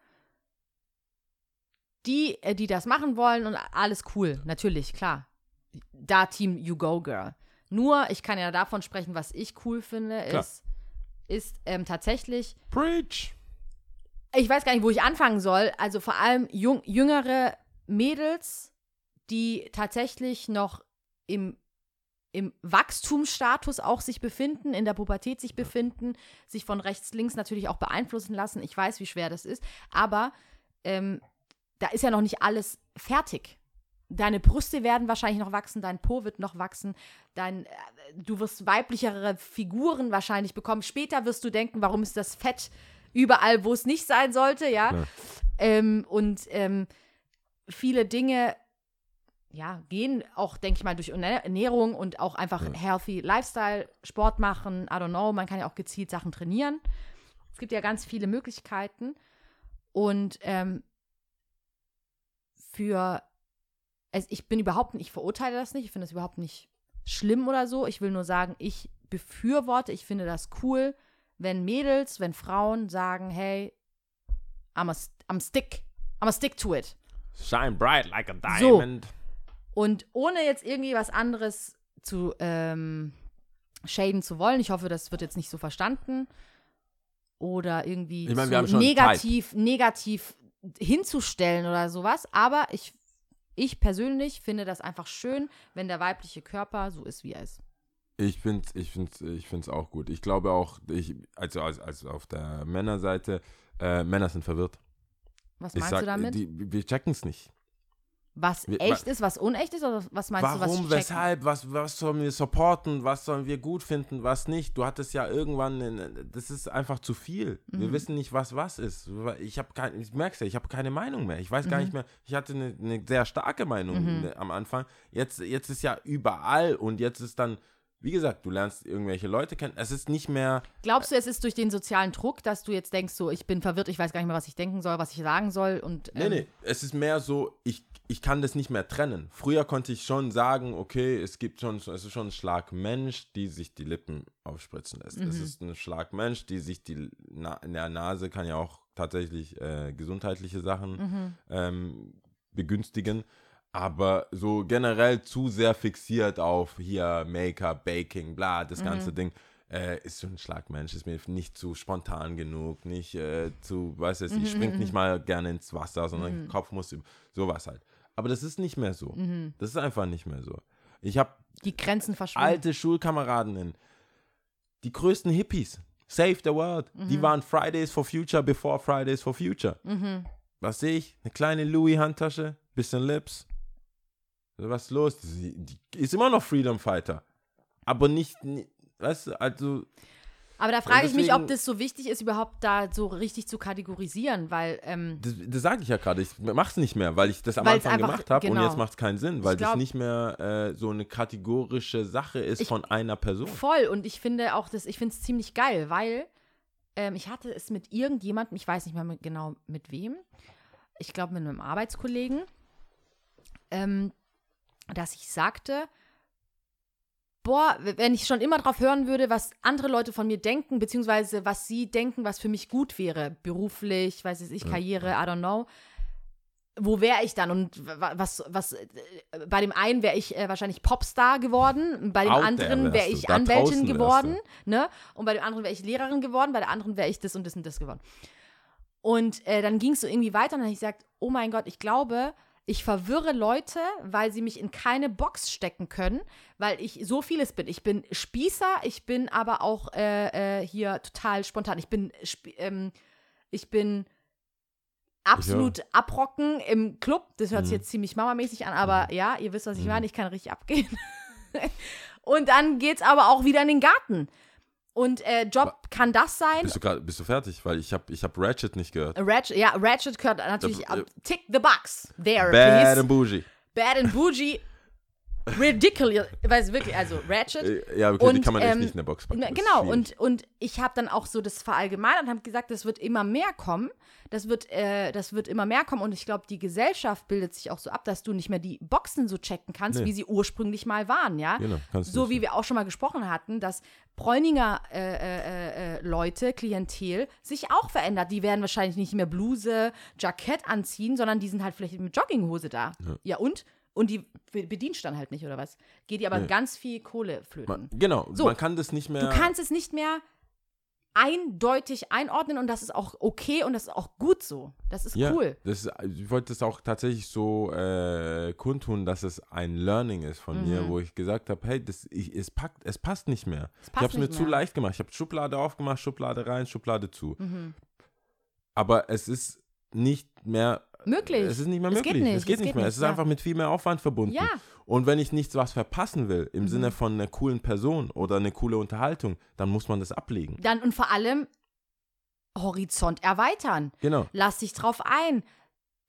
die, äh, die das machen wollen und alles cool, natürlich, klar. Da Team You Go Girl. Nur, ich kann ja davon sprechen, was ich cool finde, Klar. ist, ist ähm, tatsächlich, Preach. ich weiß gar nicht, wo ich anfangen soll. Also vor allem jung, jüngere Mädels, die tatsächlich noch im, im Wachstumsstatus auch sich befinden, in der Pubertät sich befinden, sich von rechts, links natürlich auch beeinflussen lassen. Ich weiß, wie schwer das ist. Aber ähm, da ist ja noch nicht alles fertig. Deine Brüste werden wahrscheinlich noch wachsen, dein Po wird noch wachsen, dein, äh, du wirst weiblichere Figuren wahrscheinlich bekommen. Später wirst du denken, warum ist das Fett überall, wo es nicht sein sollte, ja. Klar. Ähm, und ähm, viele Dinge, ja, gehen auch, denke ich mal, durch Ernährung und auch einfach healthy Lifestyle, Sport machen, I don't know, man kann ja auch gezielt Sachen trainieren. Es gibt ja ganz viele Möglichkeiten. Und ähm, für, also ich bin überhaupt nicht, ich verurteile das nicht, ich finde das überhaupt nicht schlimm oder so. Ich will nur sagen, ich befürworte, ich finde das cool, wenn Mädels, wenn Frauen sagen, hey, I'm a, I'm stick, I'm a stick to it. Shine bright like a So. Und ohne jetzt irgendwie was anderes zu ähm, shaden zu wollen, ich hoffe, das wird jetzt nicht so verstanden oder irgendwie Ich schon negativ, negativ hinzustellen oder sowas. Aber ich, ich persönlich finde das einfach schön, wenn der weibliche Körper so ist, wie er ist. Ich finde es ich find's, ich find's auch gut. Ich glaube auch, ich, also, also, also auf der Männerseite, äh, Männer sind verwirrt. Was Ich meinst sag, du damit? Die, wir checken es nicht. Was echt ist, was unecht ist? Oder was meinst du, was Warum, weshalb, was, was sollen wir supporten, was sollen wir gut finden, was nicht? Du hattest ja irgendwann, in, das ist einfach zu viel. Mhm. Wir wissen nicht, was was ist. Ich habe kein, ich merk's ja, ich habe keine Meinung mehr. Ich weiß gar Mhm. nicht mehr, ich hatte eine, eine sehr starke Meinung ne, am Anfang. Jetzt, jetzt ist ja überall und jetzt ist dann, wie gesagt, du lernst irgendwelche Leute kennen. Es ist nicht mehr, Glaubst du, es ist durch den sozialen Druck, dass du jetzt denkst, so, ich bin verwirrt, ich weiß gar nicht mehr, was ich denken soll, was ich sagen soll und Nee, ähm, nee, es ist mehr so, ich, ich kann das nicht mehr trennen. Früher konnte ich schon sagen, okay, es gibt schon, es ist schon ein Schlag Mensch, die sich die Lippen aufspritzen lässt. Es ist ein Schlag Mensch, die sich die Na in der Nase kann ja auch tatsächlich äh, gesundheitliche Sachen ähm, begünstigen. Aber so generell zu sehr fixiert auf hier Make-up, Baking, bla, das ganze Ding. Äh, ist schon ein Schlagmensch, ist mir nicht zu spontan genug, nicht äh, zu, weißt du, ich spring nicht mal gerne ins Wasser, sondern Kopf muss, sowas halt. Aber das ist nicht mehr so. Das ist einfach nicht mehr so. Ich habe die Grenzen verschwimmen. alte Schulkameradinnen, die größten Hippies, Save the World, die waren Fridays for Future before Fridays for Future. Was sehe ich? Eine kleine Louis-Handtasche, bisschen Lips. Was ist los? Die, die ist immer noch Freedom Fighter. Aber nicht, ni- weißt du, also, Aber da frage ich mich, ob das so wichtig ist, überhaupt da so richtig zu kategorisieren, weil ähm, das, das sage ich ja gerade. Ich mach's nicht mehr, weil ich das am Anfang einfach- gemacht habe und genau. jetzt macht es keinen Sinn, weil das glaub- nicht mehr äh, so eine kategorische Sache ist Ich- von einer Person. voll und ich finde auch das, ich finde es ziemlich geil, weil ähm, ich hatte es mit irgendjemandem, ich weiß nicht mehr mit, genau mit wem, ich glaube mit einem Arbeitskollegen, ähm, dass ich sagte, boah, wenn ich schon immer drauf hören würde, was andere Leute von mir denken, beziehungsweise was sie denken, was für mich gut wäre, beruflich, weiß ich, Karriere, I don't know, wo wäre ich dann? Und wa- was, was, äh, bei dem einen wäre ich äh, wahrscheinlich Popstar geworden, bei dem Out anderen wäre ich Anwältin geworden, ne? Und bei dem anderen wäre ich Lehrerin geworden, bei der anderen wäre ich das und das und das geworden. Und äh, dann ging es so irgendwie weiter und dann habe ich gesagt, oh mein Gott, ich glaube, ich verwirre Leute, weil sie mich in keine Box stecken können, weil ich so vieles bin. Ich bin Spießer, ich bin aber auch äh, äh, hier total spontan. Ich bin, ähm, ich bin absolut abrocken im Club. Das hört sich jetzt ziemlich mamamäßig an, aber ja, ihr wisst, was ich meine. Ich kann richtig abgehen. (laughs) und dann geht's aber auch wieder in den Garten. Und äh, Job kann das sein. Bist du, grad, bist du fertig? Weil ich habe ich hab Ratchet nicht gehört. Ratchet, ja, Ratchet gehört natürlich Äh, ab. Tick the box. There, Bad please. and bougie. Bad and Bougie. ridiculous, weiß wirklich, also Ratchet. Äh, Ja, okay, die Und, kann man echt ähm, nicht in der Box packen. Genau, und, und ich habe dann auch so das verallgemeinert und habe gesagt, das wird immer mehr kommen. Das wird, äh, das wird immer mehr kommen. Und ich glaube, die Gesellschaft bildet sich auch so ab, dass du nicht mehr die Boxen so checken kannst, Nee. wie sie ursprünglich mal waren, ja. Genau, so wie wir auch schon mal gesprochen hatten, dass Bräuninger äh, äh, äh, Leute, Klientel, sich auch verändert. Die werden wahrscheinlich nicht mehr Bluse, Jackett anziehen, sondern die sind halt vielleicht mit Jogginghose da. Ja, und? Und die be- bedienst dann halt nicht, oder was? Geht dir aber Nee. ganz viel Kohle flöten. Man, genau, So, man kann das nicht mehr. Du kannst es nicht mehr eindeutig einordnen und das ist auch okay und das ist auch gut so. Das ist ja, cool. Das ist, ich wollte das auch tatsächlich so äh, kundtun, dass es ein Learning ist von mir, wo ich gesagt habe, hey, das, ich, es, packt, es passt nicht mehr. Mhm. Es ich passt habe es mir nicht zu mehr. leicht gemacht. Ich habe Schublade aufgemacht, Schublade rein, Schublade zu. Mhm. Aber es ist nicht mehr Möglich. Es ist nicht mehr Es möglich. geht nicht, Es geht es nicht geht mehr. nicht, es ist ja. einfach mit viel mehr Aufwand verbunden. Ja. Und wenn ich nichts was verpassen will, im Mhm. Sinne von einer coolen Person oder eine coole Unterhaltung, dann muss man das ablegen. Dann und vor allem Horizont erweitern. Genau. Lass dich drauf ein.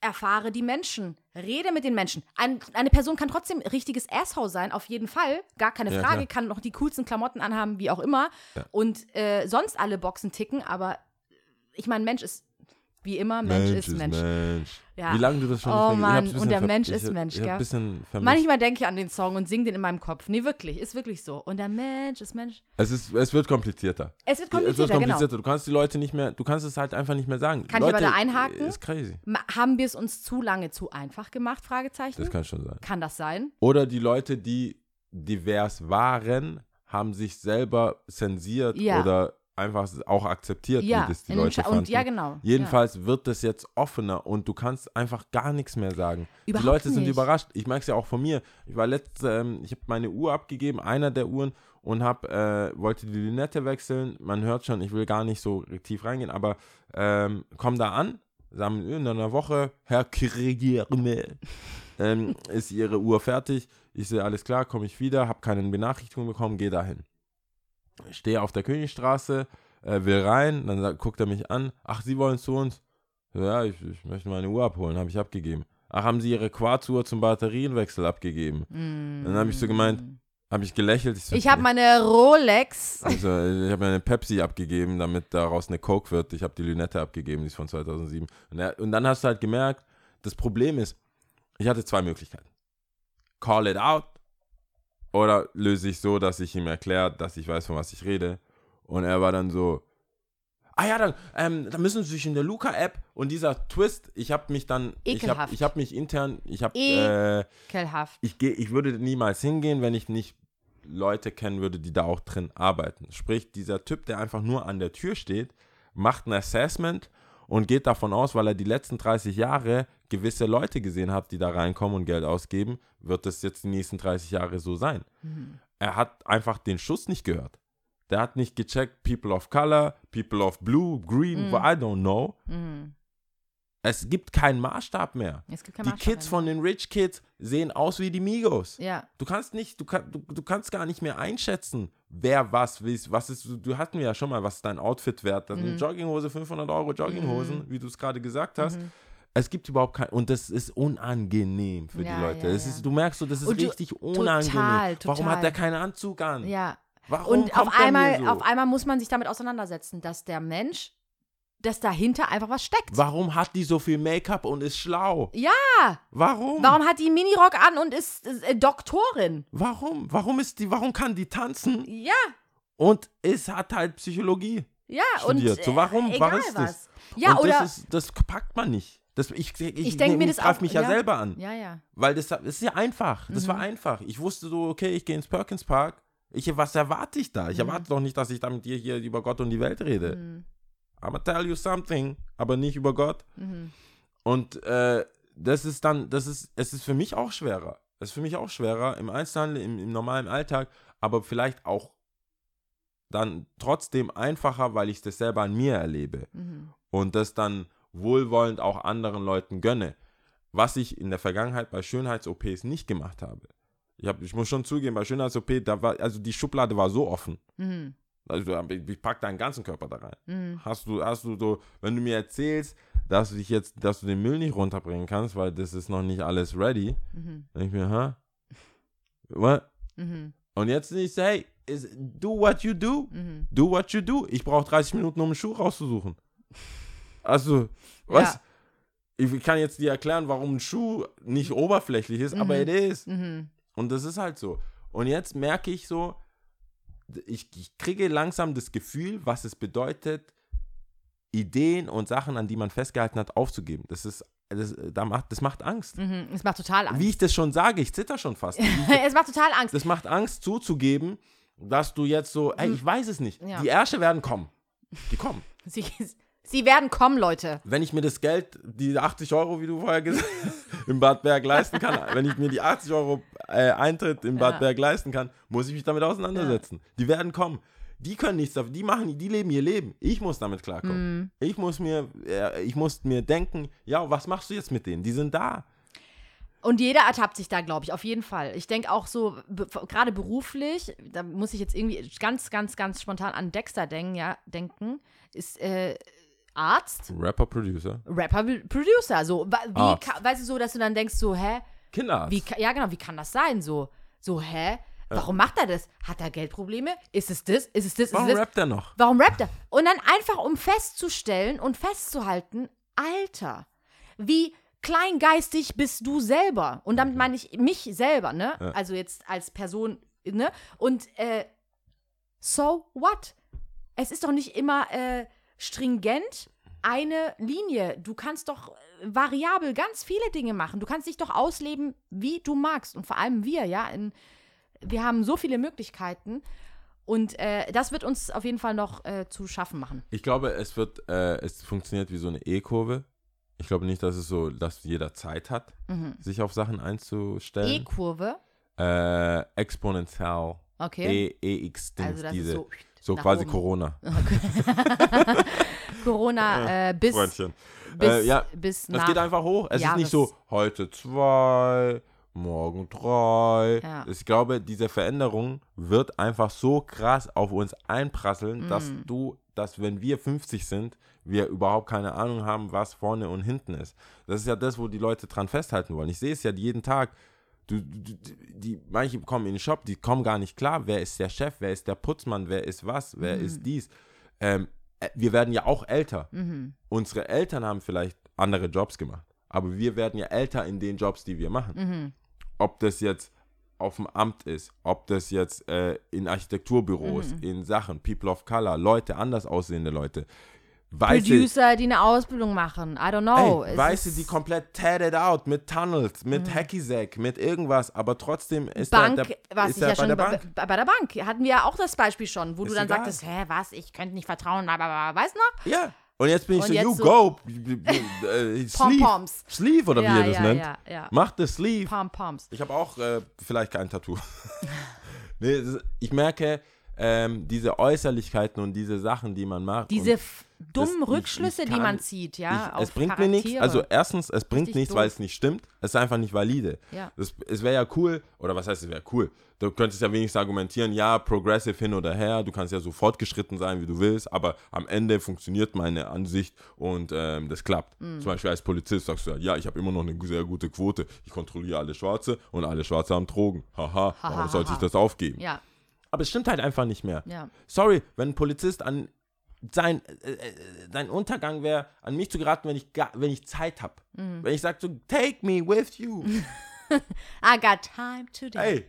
Erfahre die Menschen. Rede mit den Menschen. Ein, eine Person kann trotzdem richtiges Asshole sein, auf jeden Fall. Gar keine Ja, Frage. klar. Kann noch die coolsten Klamotten anhaben, wie auch immer. Und äh, sonst alle Boxen ticken. Aber ich meine, Mensch ist wie immer, Mensch, ist Mensch. Mensch. Ja. Wie lange du das schon Oh Mann, ich und der Mensch ich, ist Mensch, ich gell? vermisst. Manchmal denke ich an den Song und singe den in meinem Kopf. Nee, wirklich, ist wirklich so. Und der Mensch ist Mensch. es, ist, es wird komplizierter. Es wird es wird komplizierter, komplizierter. genau. Du kannst die Leute nicht mehr, du kannst es halt einfach nicht mehr sagen. Kann ich Leute, aber da einhaken? Ist crazy. Haben wir es uns zu lange zu einfach gemacht? Fragezeichen. Das kann schon sein. kann das sein? Oder die Leute, die divers waren, haben sich selber zensiert Ja. oder einfach auch akzeptiert, Ja, wie das die Leute Scha- und fanden. ja, genau. Jedenfalls wird das jetzt offener und du kannst einfach gar nichts mehr sagen. Überhaupt die Leute sind nicht. überrascht. Ich merke es ja auch von mir. Ich war letzt, ähm, ich habe meine Uhr abgegeben, einer der Uhren, und hab, äh, wollte die Lünette wechseln. Man hört schon, ich will gar nicht so tief reingehen, aber ähm, komm da an, sagen in einer Woche, Herr Kriegerme, ähm, (laughs) ist Ihre Uhr fertig. Ich sehe, alles klar, komme ich wieder, habe keine Benachrichtigung bekommen, gehe dahin. Stehe auf der Königstraße, äh, will rein, dann sagt, guckt er mich an. Ach, Sie wollen zu uns? Ja, ich, ich möchte meine Uhr abholen, habe ich abgegeben. Ach, haben Sie Ihre Quarzuhr zum Batterienwechsel abgegeben? Dann habe ich so gemeint, habe ich gelächelt. so, Ich habe meine Rolex. also, ich habe eine Pepsi abgegeben, damit daraus eine Coke wird. Ich habe die Lünette abgegeben, die ist von 2007. Und, er, und dann hast du halt gemerkt, das Problem ist, ich hatte zwei Möglichkeiten. Call it out oder löse ich so, dass ich ihm erkläre, dass ich weiß, von was ich rede. Und er war dann so, ah ja, dann, ähm, dann müssen Sie sich in der Luca-App und dieser Twist, ich habe mich dann, ich habe Ekelhaft. ich hab mich intern, ich habe, äh, ich, geh, ich würde niemals hingehen, wenn ich nicht Leute kennen würde, die da auch drin arbeiten. Sprich, dieser Typ, der einfach nur an der Tür steht, macht ein Assessment und geht davon aus, weil er die letzten 30 Jahre gewisse Leute gesehen hat, die da reinkommen und Geld ausgeben, wird das jetzt die nächsten 30 Jahre so sein. Er hat einfach den Schuss nicht gehört. Der hat nicht gecheckt, People of Color, People of Blue, Green, I don't know. Mhm. Es gibt keinen Maßstab mehr. Keinen Die Maßstab Kids mehr. von den Rich Kids sehen aus wie die Migos. Ja. Du kannst nicht, du, kann, du, du kannst gar nicht mehr einschätzen, wer was, wie, was ist, du hatten wir ja schon mal, was ist dein Outfit wert? Das Mhm. ist eine Jogginghose, 500 Euro Jogginghosen, wie du es gerade gesagt hast. Es gibt überhaupt kein, und das ist unangenehm für Ja, die Leute. ja, ist, du merkst so, das ist Und du- richtig unangenehm. total, Warum total. hat der keinen Anzug an? Ja. Warum Und auf einmal, so? auf einmal muss man sich damit auseinandersetzen, dass der Mensch, dass dahinter einfach was steckt. Warum hat die so viel Make-up und ist schlau? Ja. Warum? Warum hat die einen Minirock an und ist äh, Doktorin? Warum? Warum ist die, warum kann die tanzen Ja. und es hat halt Psychologie? Ja, studiert. und So, warum- äh, warum ist das? was. Ja, und oder das, ist, das packt man nicht. Das, ich ich, Ich denk mir das greif auch- mich ja, ja. selber an. Ja, ja. Weil das, das ist ja einfach. Das Mhm. war einfach. Ich wusste so, okay, ich gehe ins Perkins Park. Ich, was erwarte ich da? Ich Mhm. erwarte doch nicht, dass ich da mit dir hier über Gott und die Welt rede. Mhm. Aber tell you something, aber nicht über Gott. Mhm. Und äh, das ist dann, das ist, es ist für mich auch schwerer. Es ist für mich auch schwerer im Einzelhandel, im, im normalen Alltag, aber vielleicht auch dann trotzdem einfacher, weil ich das selber an mir erlebe Mhm. und das dann wohlwollend auch anderen Leuten gönne. Was ich in der Vergangenheit bei Schönheits-OPs nicht gemacht habe. Ich, hab, ich muss schon zugeben, bei Schönheits-OP, da war, also die Schublade war so offen. Mhm. Also ich, ich pack deinen ganzen Körper da rein. Mhm. Hast du, hast du so, wenn du mir erzählst, dass du dich jetzt, dass du den Müll nicht runterbringen kannst, weil das ist noch nicht alles ready, Mhm. denke ich mir, ha? What? Mhm. Und jetzt nicht, hey, is, do what you do. Mhm. Do what you do. Ich brauche 30 Minuten, um einen Schuh rauszusuchen. Also, was? Ja. Ich kann jetzt dir erklären, warum ein Schuh nicht oberflächlich ist, aber Mhm. it is. Mhm. Und das ist halt so. Und jetzt merke ich so, ich, ich kriege langsam das Gefühl, was es bedeutet, Ideen und Sachen, an die man festgehalten hat, aufzugeben. Das ist, das, da macht, das macht Angst. Mhm. Es macht total Angst. Wie ich das schon sage, ich zitter schon fast. (laughs) es macht total Angst. Das macht Angst zuzugeben, dass du jetzt so, ey, ich weiß es nicht. Mhm. Ja. Die Ärsche werden kommen. Die kommen. (laughs) Sie, sie werden kommen, Leute. Wenn ich mir das Geld, die 80 Euro, wie du vorher gesagt hast, im Bad Berg leisten kann, wenn ich mir die 80 Euro äh, Eintritt im Bad Ja. Berg leisten kann, muss ich mich damit auseinandersetzen. Die werden kommen. Die können nichts dafür, die machen, die leben ihr Leben. Ich muss damit klarkommen. Mhm. Ich muss mir, äh, ich muss mir denken, ja, was machst du jetzt mit denen? Die sind da. Und jeder ertappt sich da, glaube ich, auf jeden Fall. Ich denke auch so, be gerade beruflich, da muss ich jetzt irgendwie ganz, ganz, ganz spontan an Dexter denken, ja, denken, ist äh, Arzt, Rapper, Producer, Rapper, Producer, so, wie, Arzt. weißt du, so, dass du dann denkst, so, hä, Kinderarzt. wie, ja genau, wie kann das sein, so, so, hä, warum macht er das? Hat er Geldprobleme? Ist es das? Ist es das? Ist Warum rappt er noch? Warum rappt er? Und dann einfach, um festzustellen und festzuhalten, Alter, wie kleingeistig bist du selber? Und damit meine ich mich selber, ne? Ja. Also jetzt als Person, ne? Und äh, so what? Es ist doch nicht immer äh, stringent eine Linie. Du kannst doch äh, variabel ganz viele Dinge machen. Du kannst dich doch ausleben, wie du magst. Und vor allem wir, ja. In, wir haben so viele Möglichkeiten. Und äh, das wird uns auf jeden Fall noch äh, zu schaffen machen. Ich glaube, es wird, äh, es funktioniert wie so eine E-Kurve. Ich glaube nicht, dass es so, dass jeder Zeit hat, Mhm. sich auf Sachen einzustellen. E-Kurve. Äh, exponentiell. Okay. E, EX, also das diese. ist so, so quasi oben. Corona. (laughs) Corona äh, bis, Freundchen. bis, Äh, ja, bis Das nach. geht einfach hoch. Es ist Jahres- nicht so, heute zwei, morgen drei. Ja. Ich glaube, diese Veränderung wird einfach so krass auf uns einprasseln, dass Mm. du, dass wenn wir 50 sind, wir überhaupt keine Ahnung haben, was vorne und hinten ist. Das ist ja das, wo die Leute dran festhalten wollen. Ich sehe es ja jeden Tag. Du, du, die, manche kommen in den Shop, die kommen gar nicht klar, wer ist der Chef, wer ist der Putzmann, wer ist was, wer Mhm. ist dies. Ähm, äh, wir werden ja auch älter Mhm. unsere Eltern haben vielleicht andere Jobs gemacht, aber wir werden ja älter in den Jobs, die wir machen. Mhm. Ob das jetzt auf dem Amt ist, ob das jetzt äh, in Architekturbüros, Mhm. in Sachen People of Color, Leute, anders aussehende Leute, Weiße, Producer, die eine Ausbildung machen. I don't know. ey, Weiße die komplett tatted out mit Tunnels, mit Mhm. Hacky-Sack, mit irgendwas, aber trotzdem ist Bank, er, der, was ist ich ja bei schon der Bank. bei bei der Bank hatten wir ja auch das Beispiel schon, wo Ist du dann egal. sagtest, hä, was, ich könnte nicht vertrauen, aber weißt du noch? Ja, und jetzt bin ich Und so, you so- go, (laughs) äh, Sleeve, Pom-Poms. Sleeve oder wie ja, ihr das ja, nennt. ja, ja. Macht das Sleeve. Pom-Poms. Ich habe auch äh, vielleicht kein Tattoo. (laughs) nee, ich merke, ähm, diese Äußerlichkeiten und diese Sachen, die man macht. Diese dummen ich Rückschlüsse, die kann- man zieht, ja, ich, es bringt Charaktere. mir nichts. Also erstens, es bringt nichts, weil doof. es nicht stimmt. Es ist einfach nicht valide. Ja. Das, es wäre ja cool, oder was heißt, es wäre cool? Du könntest ja wenigstens argumentieren, ja, progressive hin oder her, du kannst ja so fortgeschritten sein, wie du willst, aber am Ende funktioniert meine Ansicht und ähm, das klappt. Mhm. Zum Beispiel als Polizist sagst du ja, ja, ich habe immer noch eine sehr gute Quote, ich kontrolliere alle Schwarze und alle Schwarze haben Drogen. Haha, warum sollte ich das aufgeben? Ja, Aber es stimmt halt einfach nicht mehr. ja. Sorry, wenn ein Polizist an sein, äh, äh, sein Untergang wäre, an mich zu geraten, wenn ich, wenn ich Zeit habe. Mhm. Wenn ich sage so, take me with you. (laughs) I got time today. Ey,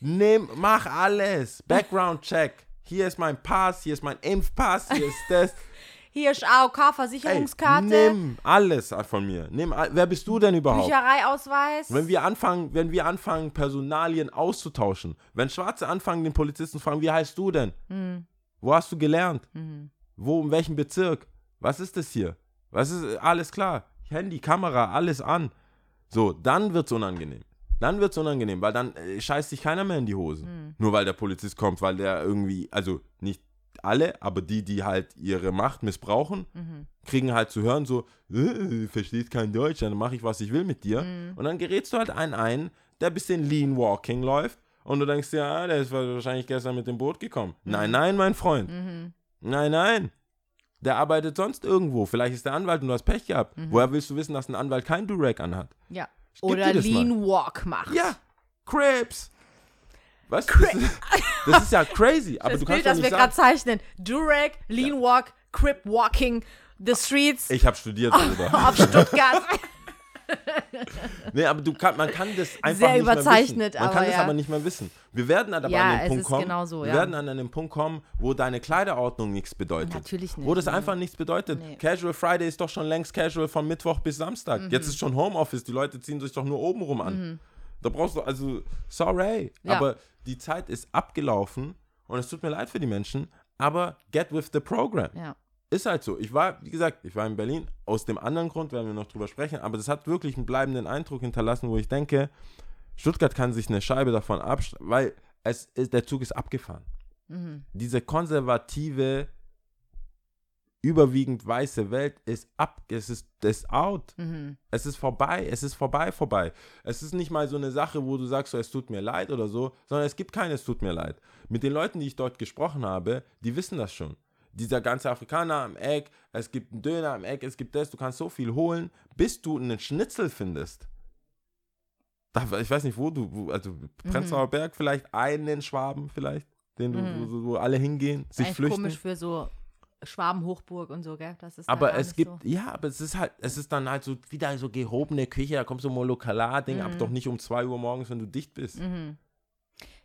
nimm, mach alles. Background check. Hier ist mein Pass, hier ist mein Impfpass, hier ist das. (laughs) Hier ist AOK-Versicherungskarte, nimm alles von mir. Nimm, wer bist du denn überhaupt? Büchereiausweis. Wenn wir anfangen, wenn wir anfangen, Personalien auszutauschen, wenn Schwarze anfangen, den Polizisten zu fragen, wie heißt du denn? Mhm. Wo hast du gelernt? Mhm. Wo, in welchem Bezirk? Was ist das hier? Was ist, alles klar. Handy, Kamera, alles an. So, dann wird's unangenehm. Dann wird's unangenehm, weil dann äh, scheißt sich keiner mehr in die Hose. Mhm. Nur weil der Polizist kommt, weil der irgendwie, also nicht alle, aber die, die halt ihre Macht missbrauchen, Mhm. kriegen halt zu hören so, äh, versteht kein Deutsch, dann mache ich, was ich will mit dir. Mhm. Und dann gerätst du halt einen ein, der ein bisschen lean walking läuft und du denkst dir, ah, der ist wahrscheinlich gestern mit dem Boot gekommen. Nein, nein, mein Freund. Nein, nein. Der arbeitet sonst irgendwo. Vielleicht ist der Anwalt und du hast Pech gehabt. Mhm. Woher willst du wissen, dass ein Anwalt kein Durag anhat? Ja. Gib Oder das mal. Lean Walk macht. Ja, Crips. Was? Das ist, das ist ja crazy. (laughs) Aber das du Bild, doch das wir gerade zeichnen. Durag, Lean Walk, Crip Walking, The Streets Ich habe studiert, Bruder. (laughs) auf Stuttgart. (laughs) Nee, aber du kann, man kann das einfach Sehr nicht überzeichnet, mehr wissen. Man aber kann das ja. aber nicht mehr wissen. Wir werden aber Ja, an den Punkt kommen, genau so, wir ja. werden an einen Punkt kommen, wo deine Kleiderordnung nichts bedeutet. Natürlich nicht, Wo das nee. einfach nichts bedeutet. Nee. Mhm. Casual Friday ist doch schon längst Casual von Mittwoch bis Samstag. Jetzt ist schon Homeoffice, die Leute ziehen sich doch nur oben rum an. Da brauchst du, also, sorry, aber die Zeit ist abgelaufen und es tut mir leid für die Menschen, aber get with the program. Ja. Ist halt so. Ich war, wie gesagt, ich war in Berlin. Aus dem anderen Grund werden wir noch drüber sprechen. Aber das hat wirklich einen bleibenden Eindruck hinterlassen, wo ich denke, Stuttgart kann sich eine Scheibe davon abschneiden, weil es ist, der Zug ist abgefahren. Mhm. Diese konservative, überwiegend weiße Welt ist ab, es ist, es ist out. Mhm. Es ist vorbei, es ist vorbei, vorbei. Es ist nicht mal so eine Sache, wo du sagst, so, es tut mir leid oder so, sondern es gibt keines tut mir leid. Mit den Leuten, die ich dort gesprochen habe, die wissen das schon. Dieser ganze Afrikaner am Eck, es gibt einen Döner am Eck, es gibt das, du kannst so viel holen, bis du einen Schnitzel findest. Da, ich weiß nicht, wo du, also Prenzlauer Berg vielleicht, einen Schwaben vielleicht, den du, Mhm. wo, wo alle hingehen, sich Eigentlich flüchten. komisch für so Schwaben-Hochburg und so, gell? Das ist Aber es gibt, So. ja, aber es ist halt, es ist dann halt so wieder so gehobene Küche, da kommt so Molokalar-Ding, aber doch nicht um 2 Uhr morgens, wenn du dicht bist. Mhm.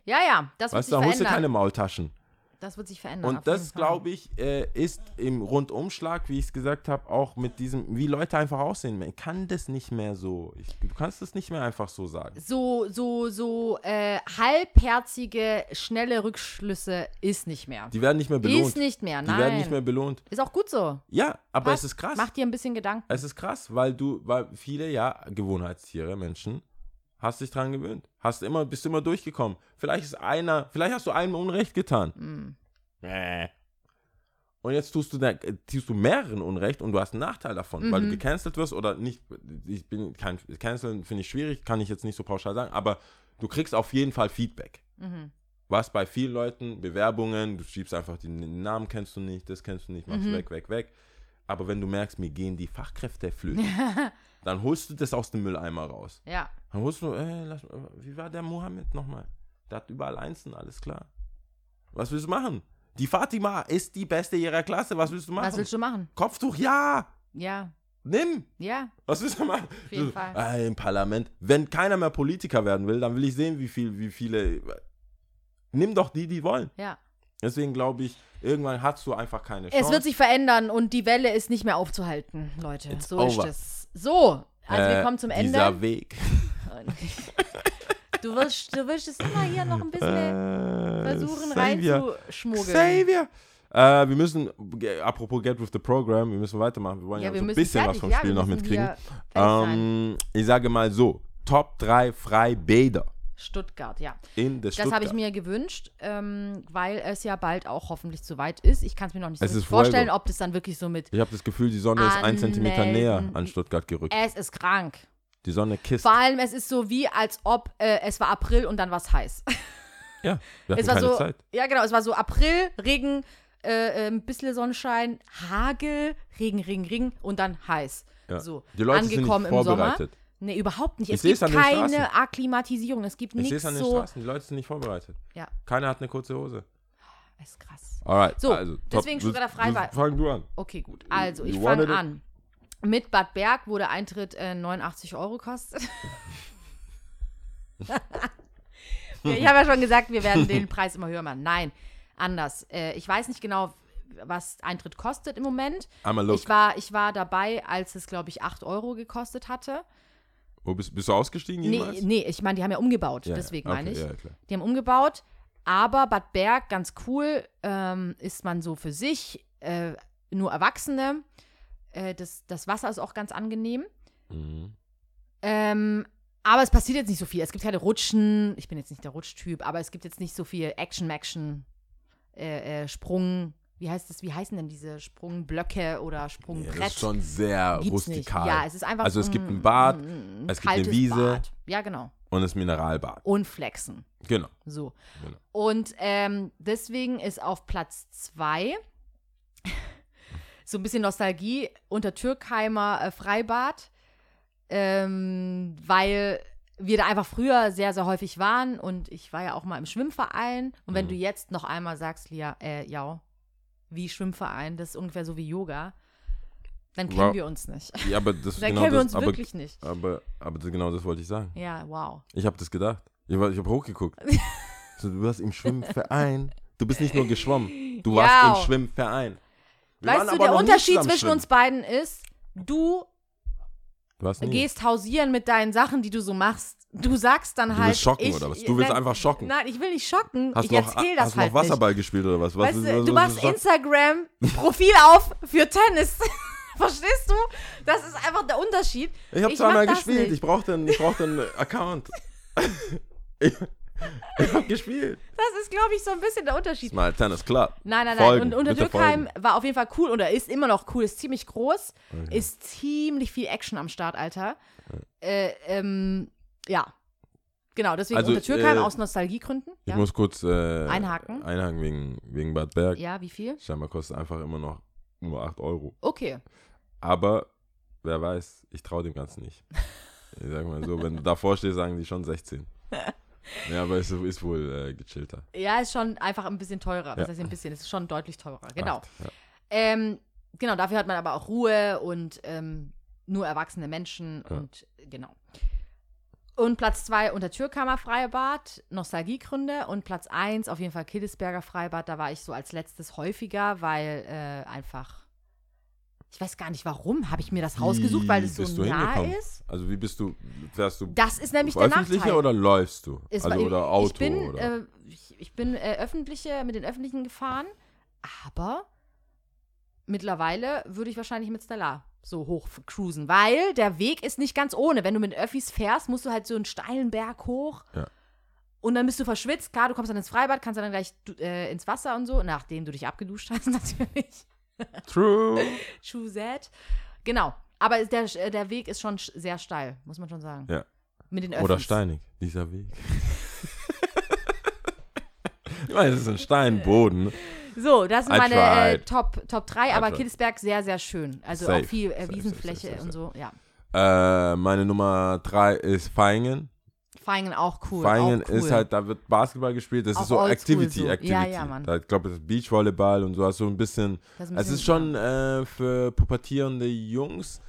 Ja, ja, das Weißt sich du, da holst du verändern. keine Maultaschen. Das wird sich verändern. Und das, glaube ich, äh, ist im Rundumschlag, wie ich es gesagt habe, auch mit diesem, wie Leute einfach aussehen. Man kann das nicht mehr so. Ich, du kannst das nicht mehr einfach so sagen. So, so, so äh, halbherzige, schnelle Rückschlüsse ist nicht mehr. Die werden nicht mehr belohnt. Ist nicht mehr, Die nein. werden nicht mehr belohnt. Ist auch gut so. Ja, aber Passt. es ist krass. Mach dir ein bisschen Gedanken. Es ist krass, weil du, weil viele, ja, Gewohnheitstiere, Menschen, hast dich dran gewöhnt. Hast immer, bist immer durchgekommen. Vielleicht ist einer, vielleicht hast du einem Unrecht getan. Mm. Äh. Und jetzt tust du, da, äh, tust du mehreren Unrecht und du hast einen Nachteil davon, weil du Mhm. gecancelt wirst oder nicht. Ich bin kein Canceln finde ich schwierig, kann ich jetzt nicht so pauschal sagen, aber du kriegst auf jeden Fall Feedback. Mhm. Was bei vielen Leuten, Bewerbungen, du schiebst einfach den Namen kennst du nicht, das kennst du nicht, machst Mhm. weg, weg, weg. Aber wenn du merkst, mir gehen die Fachkräfte flöten, (laughs) dann holst du das aus dem Mülleimer raus. Ja. Dann holst du, ey, lass, wie war der Mohammed nochmal? Der hat überall Einsen, alles klar. Was willst du machen? Die Fatima ist die Beste ihrer Klasse, was willst du machen? Was willst du machen? Kopftuch, ja, Ja. nimm. Ja. Was willst du machen? Auf jeden Fall. äh, Im Parlament. Wenn keiner mehr Politiker werden will, dann will ich sehen, wie viel, wie viele. Nimm doch die, die wollen. Ja. Deswegen glaube ich, irgendwann hast du einfach keine Chance. Es wird sich verändern und die Welle ist nicht mehr aufzuhalten, Leute. It's so over. ist es. So, also wir Äh, kommen zum Ende. Dieser Weg. Du wirst, du wirst es immer hier noch ein bisschen Äh, versuchen reinzuschmuggeln. Savior. Äh, wir müssen, apropos Get with the Program, wir müssen weitermachen. Wir wollen ja, Ja, wir so ein bisschen fertig. was vom ja, Spiel wir noch mitkriegen. Ähm, ich sage mal so: Top 3 Freibäder Stuttgart, ja. in der Das habe ich Stuttgart. mir gewünscht, ähm, weil es ja bald auch hoffentlich soweit ist. Ich kann es mir noch nicht so Fuego. vorstellen, ob das dann wirklich so mit Ich habe das Gefühl, die Sonne ist ein Zentimeter näher an Stuttgart gerückt. es ist krank. Die Sonne kisst. Vor allem, es ist so wie, als ob äh, es war April und dann war es heiß. (laughs) Ja, wir hatten es war keine so, Zeit. ja genau, es war so April, Regen, äh, ein bisschen Sonnenschein, Hagel, Regen, Regen, Regen und dann heiß. Ja. So, Die Leute angekommen sind nicht im Sommer. Nee, überhaupt nicht. Ich Es gibt den Straßen. keine Akklimatisierung. Es gibt Ich sehe nichts es an den so. Straßen, die Leute sind nicht vorbereitet. Ja, Keiner hat eine kurze Hose. das ist krass. Alright, So, also, deswegen. Stuttgarter Freiwahl. Fang du an. Okay, gut. Also, ich fange an. Mit Bad Berg, der Eintritt äh, 89 Euro kostet. (laughs) Ich habe ja schon gesagt, wir werden den Preis immer höher machen. Nein, anders. Äh, ich weiß nicht genau, was Eintritt kostet im Moment. Einmal look. Ich war, ich war dabei, als es, glaube ich, 8 Euro gekostet hatte. Wo bist, bist du ausgestiegen Nee, jemals? nee ich meine, die haben ja umgebaut, Ja, deswegen okay, meine ich. Ja. Die haben umgebaut, aber Bad Berg, ganz cool, ähm, ist man so für sich, äh, nur Erwachsene. Äh, das, das Wasser ist auch ganz angenehm. Mhm. Ähm, aber es passiert jetzt nicht so viel. Es gibt keine Rutschen. Ich bin jetzt nicht der Rutschtyp, aber es gibt jetzt nicht so viel Action-Maction, äh, äh, Sprung. Wie heißt das? Wie heißen denn diese Sprungblöcke oder Ja, Sprungbrett? das ist schon sehr Gibt's nicht. rustikal. Ja, es ist einfach Also es gibt ein Bad, ein es gibt eine Wiese. Bad. Ja, genau. Und das Mineralbad. Und Flexen. Genau. So. Genau. Und ähm, deswegen ist auf Platz zwei so ein bisschen Nostalgie unter Türkheimer äh, Freibad, ähm, weil wir da einfach früher sehr, sehr häufig waren und ich war ja auch mal im Schwimmverein. Und wenn Mhm. du jetzt noch einmal sagst, Lia, äh, ja, wie Schwimmverein, das ist ungefähr so wie Yoga, dann kennen Wow. wir uns nicht. Ja, aber das (laughs) Dann genau kennen wir das, uns aber, wirklich nicht. aber, aber das, genau das wollte ich sagen. Ja, wow. Ich habe das gedacht. Ich, ich habe hochgeguckt. (laughs) so, du warst im Schwimmverein. Du bist nicht nur geschwommen. Du Ja. warst im Schwimmverein. Wir Weißt du, der Unterschied zwischen uns beiden ist, du gehst hausieren mit deinen Sachen, die du so machst. Du sagst dann Du halt. willst schocken ich, oder was? Du willst nein, einfach schocken. Nein, ich will nicht schocken. Hast ich erzähle das hast halt noch Wasserball gespielt oder was? was nicht. ist- Weißt du, du machst? Instagram-Profil (laughs) auf für Tennis. (laughs) Verstehst du? Das ist einfach der Unterschied. Ich habe zweimal gespielt. nicht. Ich brauchte einen, ich brauchte einen Account. (laughs) ich ich habe gespielt. Das ist, glaube ich, so ein bisschen der Unterschied. Smile Tennis Club. Nein, nein, nein. Folgen, und unter Dürkheim war auf jeden Fall cool oder ist immer noch cool. Ist ziemlich groß. Okay. Ist ziemlich viel Action am Start, Alter. Äh, ähm, ja. Genau, deswegen Also, unter Türkheim äh, aus Nostalgiegründen. Ich Ja. muss kurz äh, Einhaken. einhaken wegen, wegen Bad Berg. ja, wie viel? Scheinbar kostet einfach immer noch nur 8 Euro. Okay. Aber wer weiß, ich traue dem Ganzen nicht. (laughs) Ich sag mal so, wenn du davor stehst, sagen die schon 16. (laughs) Ja, aber es ist wohl äh, gechillter. Ja, ist schon einfach ein bisschen teurer. Was Ja. heißt ein bisschen? Es ist schon deutlich teurer. Genau. Acht, ja. Ähm, genau, dafür hat man aber auch Ruhe und ähm, nur erwachsene Menschen und genau. Und Platz zwei unter Türkamer Freibad, Nostalgiegründe. Und Platz eins auf jeden Fall Killesberger Freibad. Da war ich so als letztes häufiger, weil äh, einfach, ich weiß gar nicht warum, habe ich mir das rausgesucht, weil es so nah ist. Also wie bist du, fährst du Das ist nämlich der öffentliche Nachteil. oder läufst du? Es also oder Auto ich bin, oder? Äh, ich, ich bin äh, öffentliche, mit den Öffentlichen gefahren, aber mittlerweile würde ich wahrscheinlich mit Stellar so hoch cruisen, weil der Weg ist nicht ganz ohne. Wenn du mit Öffis fährst, musst du halt so einen steilen Berg hoch. Ja. Und dann bist du verschwitzt. Klar, du kommst dann ins Freibad, kannst dann gleich äh, ins Wasser und so, nachdem du dich abgeduscht hast (laughs) natürlich. True. (laughs) True that. Genau. Aber der, der Weg ist schon sch- sehr steil, muss man schon sagen. Ja. Mit den Öffis. Oder steinig, dieser Weg. (laughs) ich meine, es ist ein Steinboden. So, das sind I meine äh. Top, Top 3, aber tried. Killesberg sehr, sehr schön. Also Safe, auch viel äh, Wiesenfläche safe, safe, und so, ja. Äh, meine Nummer 3 ist Feingen. Feingen auch cool. Feingen auch cool. ist halt, da wird Basketball gespielt. Das Auch ist so Activity, so. Ja, Activity. ja, Mann. Da, ich glaube, das ist Beachvolleyball und so hast so ein bisschen. Das ein Es bisschen- ist schon äh, für pubertierende Jungs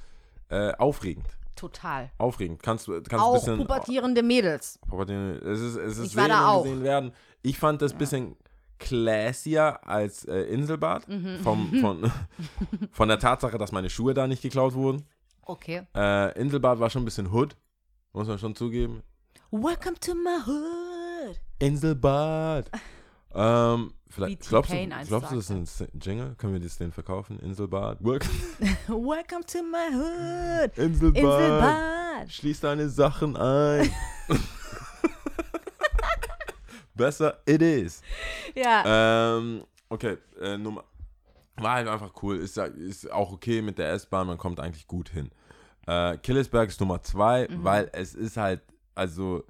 äh, aufregend. Total. Aufregend. Kannst du kannst ein Auch bisschen. pubertierende Mädels. Pubertieren. Es ist, es ist Ich war da auch. gesehen werden. Ich fand das ein bisschen classier als äh, Inselbad. Mhm. Vom, von, (laughs) von der Tatsache, dass meine Schuhe da nicht geklaut wurden. Okay. Äh, Inselbad war schon ein bisschen Hood. Muss man schon zugeben. Welcome to my hood. Inselbad. ähm, vielleicht, glaubst du, glaubst du, das ist ein Jingle? Können wir das den verkaufen? Inselbad. Work. (laughs) Welcome to my hood. Inselbad. Inselbad. Schließ deine Sachen ein. (laughs) Besser it is. Ja. Ähm, okay, äh, Nummer. War halt einfach cool. Ist, ist auch okay mit der S-Bahn, man kommt eigentlich gut hin. Äh, Killesberg ist Nummer zwei, Mhm. weil es ist halt, also.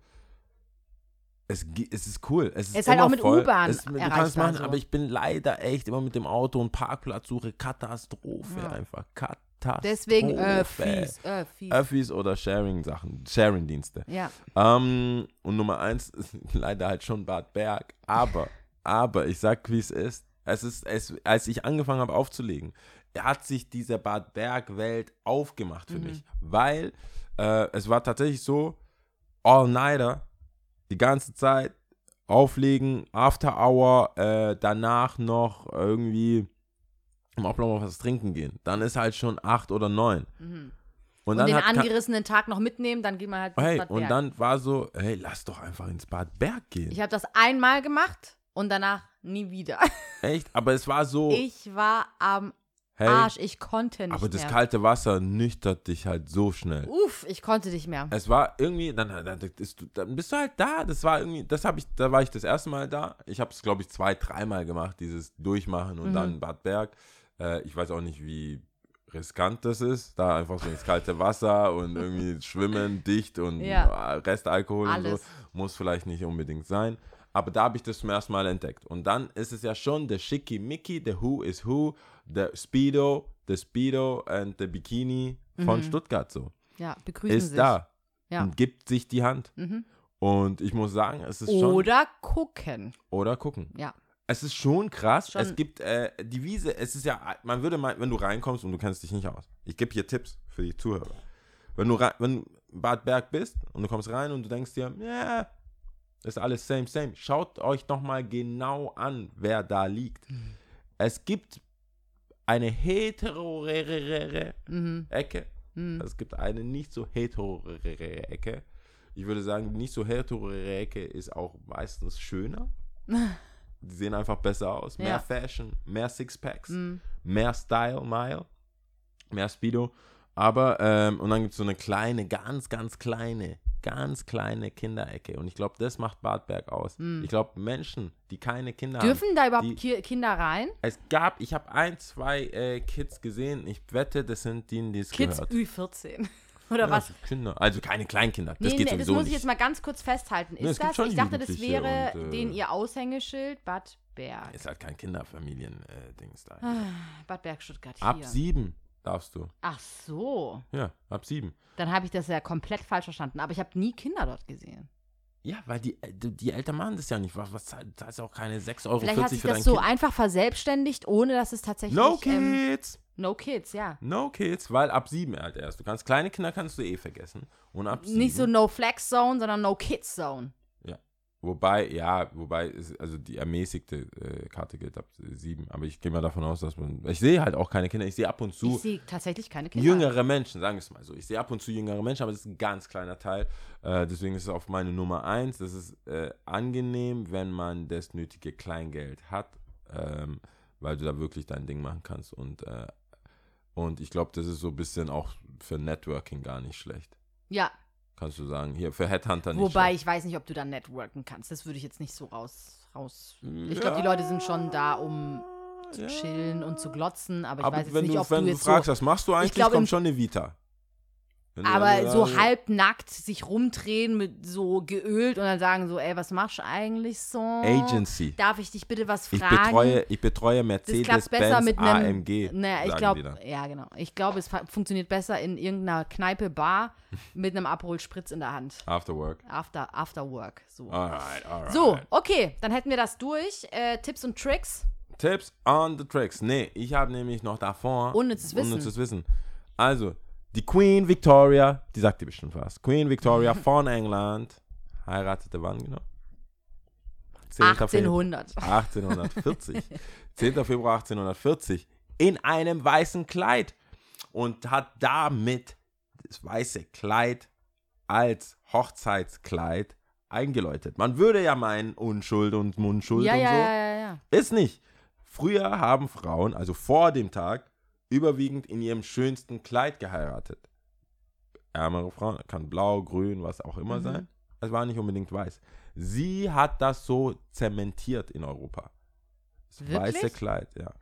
Es, es ist cool. Es ist, ist halt auch mit. U-Bahn Es- Du kannst es machen, so. aber ich bin leider echt immer mit dem Auto und Parkplatzsuche. Katastrophe Ja. einfach. Katastrophe. Deswegen äh, fies, äh, fies. Öffis oder Sharing-Sachen, Sharing-Dienste. ja. Ähm, und Nummer eins (laughs) ist leider halt schon Bad Berg. Aber, aber, ich sag, wie es ist. Es ist, es, als ich angefangen habe aufzulegen, hat sich diese Bad Berg-Welt aufgemacht für Mhm. mich. Weil äh, es war tatsächlich so, All-Nighter, die ganze Zeit auflegen, After Hour, äh, danach noch irgendwie im Ablauf was trinken gehen. Dann ist halt schon acht oder neun. Mhm. Und, Und, dann den hat, angerissenen Tag noch mitnehmen, dann geht man halt ins Hey, Bad und Berg. dann war so, hey, lass doch einfach ins Bad Berg gehen. Ich habe das einmal gemacht und danach nie wieder. (laughs) Echt? Aber es war so, Ich war am hey, Arsch, ich konnte nicht aber das mehr. kalte Wasser nüchtert dich halt so schnell. Uff, ich konnte nicht mehr. Es war irgendwie, dann, dann, dann bist du halt da. Das war irgendwie, das habe ich, da war ich das erste Mal da. Ich habe es, glaube ich, zwei, dreimal gemacht, dieses Durchmachen und Mhm. dann Bad Berg. Äh, ich weiß auch nicht, wie riskant das ist, da einfach so ins kalte Wasser und irgendwie (laughs) schwimmen, dicht und Ja. Restalkohol und Alles. so. Muss vielleicht nicht unbedingt sein. Aber da habe ich das zum ersten Mal entdeckt. Und dann ist es ja schon der Schickimicki, der Who is Who, der Speedo, der Speedo und der Bikini von Mhm. Stuttgart so. Ja, begrüßen Ist sich. da. Ja. und gibt sich die Hand. Mhm. Und ich muss sagen, es ist schon. Oder gucken. Oder gucken. Ja. Es ist schon krass. Schon- Es gibt äh, die Wiese, es ist ja, man würde mal, wenn du reinkommst und du kennst dich nicht aus. Ich gebe hier Tipps für die Zuhörer. Wenn du rein, wenn Bad Berg bist und du kommst rein und du denkst dir, ja, ist alles same, same. Schaut euch doch mal genau an, wer da liegt. Mhm. Es gibt eine heterorere Mhm. Ecke. Mhm. Es gibt eine nicht so heterorere Ecke. Ich würde sagen, die nicht so heterorere Ecke ist auch meistens schöner. (laughs) Die sehen einfach besser aus. Mehr Ja. Fashion, mehr Sixpacks, Mhm. mehr Style, Mile, mehr Speedo. Aber, ähm, und dann gibt es so eine kleine, ganz, ganz kleine, ganz kleine Kinderecke. Und ich glaube, das macht Badberg aus. Ich glaube, Menschen, die keine Kinder haben. Mhm. Dürfen da überhaupt die- Ki Kinder rein? Es gab, ich habe ein, zwei äh, Kids gesehen. Ich wette, das sind die, die es Kids gehört. Ü14. Oder Ja, was? Kinder. Also keine Kleinkinder. Das Nee, geht nee, das sowieso muss ich jetzt mal ganz kurz festhalten. Nee, es Ist gibt das? Ich dachte, das wäre und, äh, den ihr Aushängeschild Bad Berg. Ist halt kein Kinderfamilien-Dings da. Ah, Bad Berg Stuttgart hier. Ab sieben darfst du. Ach so. Ja, ab sieben. Dann habe ich das ja komplett falsch verstanden. Aber ich habe nie Kinder dort gesehen. Ja, weil die, äh, die Eltern machen das ja nicht. Was, was zahlt- da ist auch keine 6,40 Euro Vielleicht hat für sich dein das so Kind. einfach verselbstständigt, ohne dass es tatsächlich. No Ähm, kids! no Kids, ja. No kids, weil ab sieben halt erst. Du kannst kleine Kinder kannst du eh vergessen. Und ab sieben. Nicht so No Flex Zone, sondern No Kids Zone. Wobei, ja, wobei, ist, also die ermäßigte äh, Karte gilt ab sieben. Aber ich gehe mal davon aus, dass man. Ich sehe halt auch keine Kinder. Ich sehe ab und zu Ich sehe tatsächlich keine Kinder. jüngere Menschen, sagen wir es mal so. Ich sehe ab und zu jüngere Menschen, aber das ist ein ganz kleiner Teil. Äh, deswegen ist es auf meine Nummer eins. Das ist äh, angenehm, wenn man das nötige Kleingeld hat, ähm, weil du da wirklich dein Ding machen kannst. Und, äh, und ich glaube, das ist so ein bisschen auch für Networking gar nicht schlecht. Ja, Kannst du sagen. Hier, für Headhunter nicht wobei ich weiß nicht, ob du da networken kannst. Das würde ich jetzt nicht so raus. raus. Ich glaube, die Leute sind schon da, um zu chillen und zu glotzen, aber ich Aber weiß jetzt wenn nicht, du, ob wenn du du jetzt fragst, so. was machst du eigentlich, glaub, kommt schon eine Vita. Aber so halbnackt sich rumdrehen mit so geölt und dann sagen so, ey, was machst du eigentlich so? Agency. Darf ich dich bitte was Ich fragen? betreue, ich betreue Mercedes besser Benz mit einem. AMG. Naja, ich glaube, ja, genau. Ich glaube, es funktioniert besser in irgendeiner Kneipe, Bar (laughs) mit einem Aperol Spritz in der Hand. After work. After, after work. So. Alright, alright. So, okay, dann hätten wir das durch. Äh, Tipps und Tricks. Tipps on the tricks. Nee, ich habe nämlich noch davor. Unnützes Wissen. Unnützes Wissen. Also, die Queen Victoria, die sagt dir bestimmt was. Queen Victoria (laughs) von England heiratete wann genau? 10. Februar 1800. 1840. 10. Februar 1840 in einem weißen Kleid und hat damit das weiße Kleid als Hochzeitskleid eingeläutet. Man würde ja meinen Unschuld und Mundschuld Ja, und ja, so. ja, ja, ja. Ist nicht. Früher haben Frauen, also vor dem Tag, überwiegend in ihrem schönsten Kleid geheiratet. Ärmere Frauen, kann blau, grün, was auch immer Mhm. sein. Es war nicht unbedingt weiß. Sie hat das so zementiert in Europa. Das Wirklich? weiße Kleid, ja.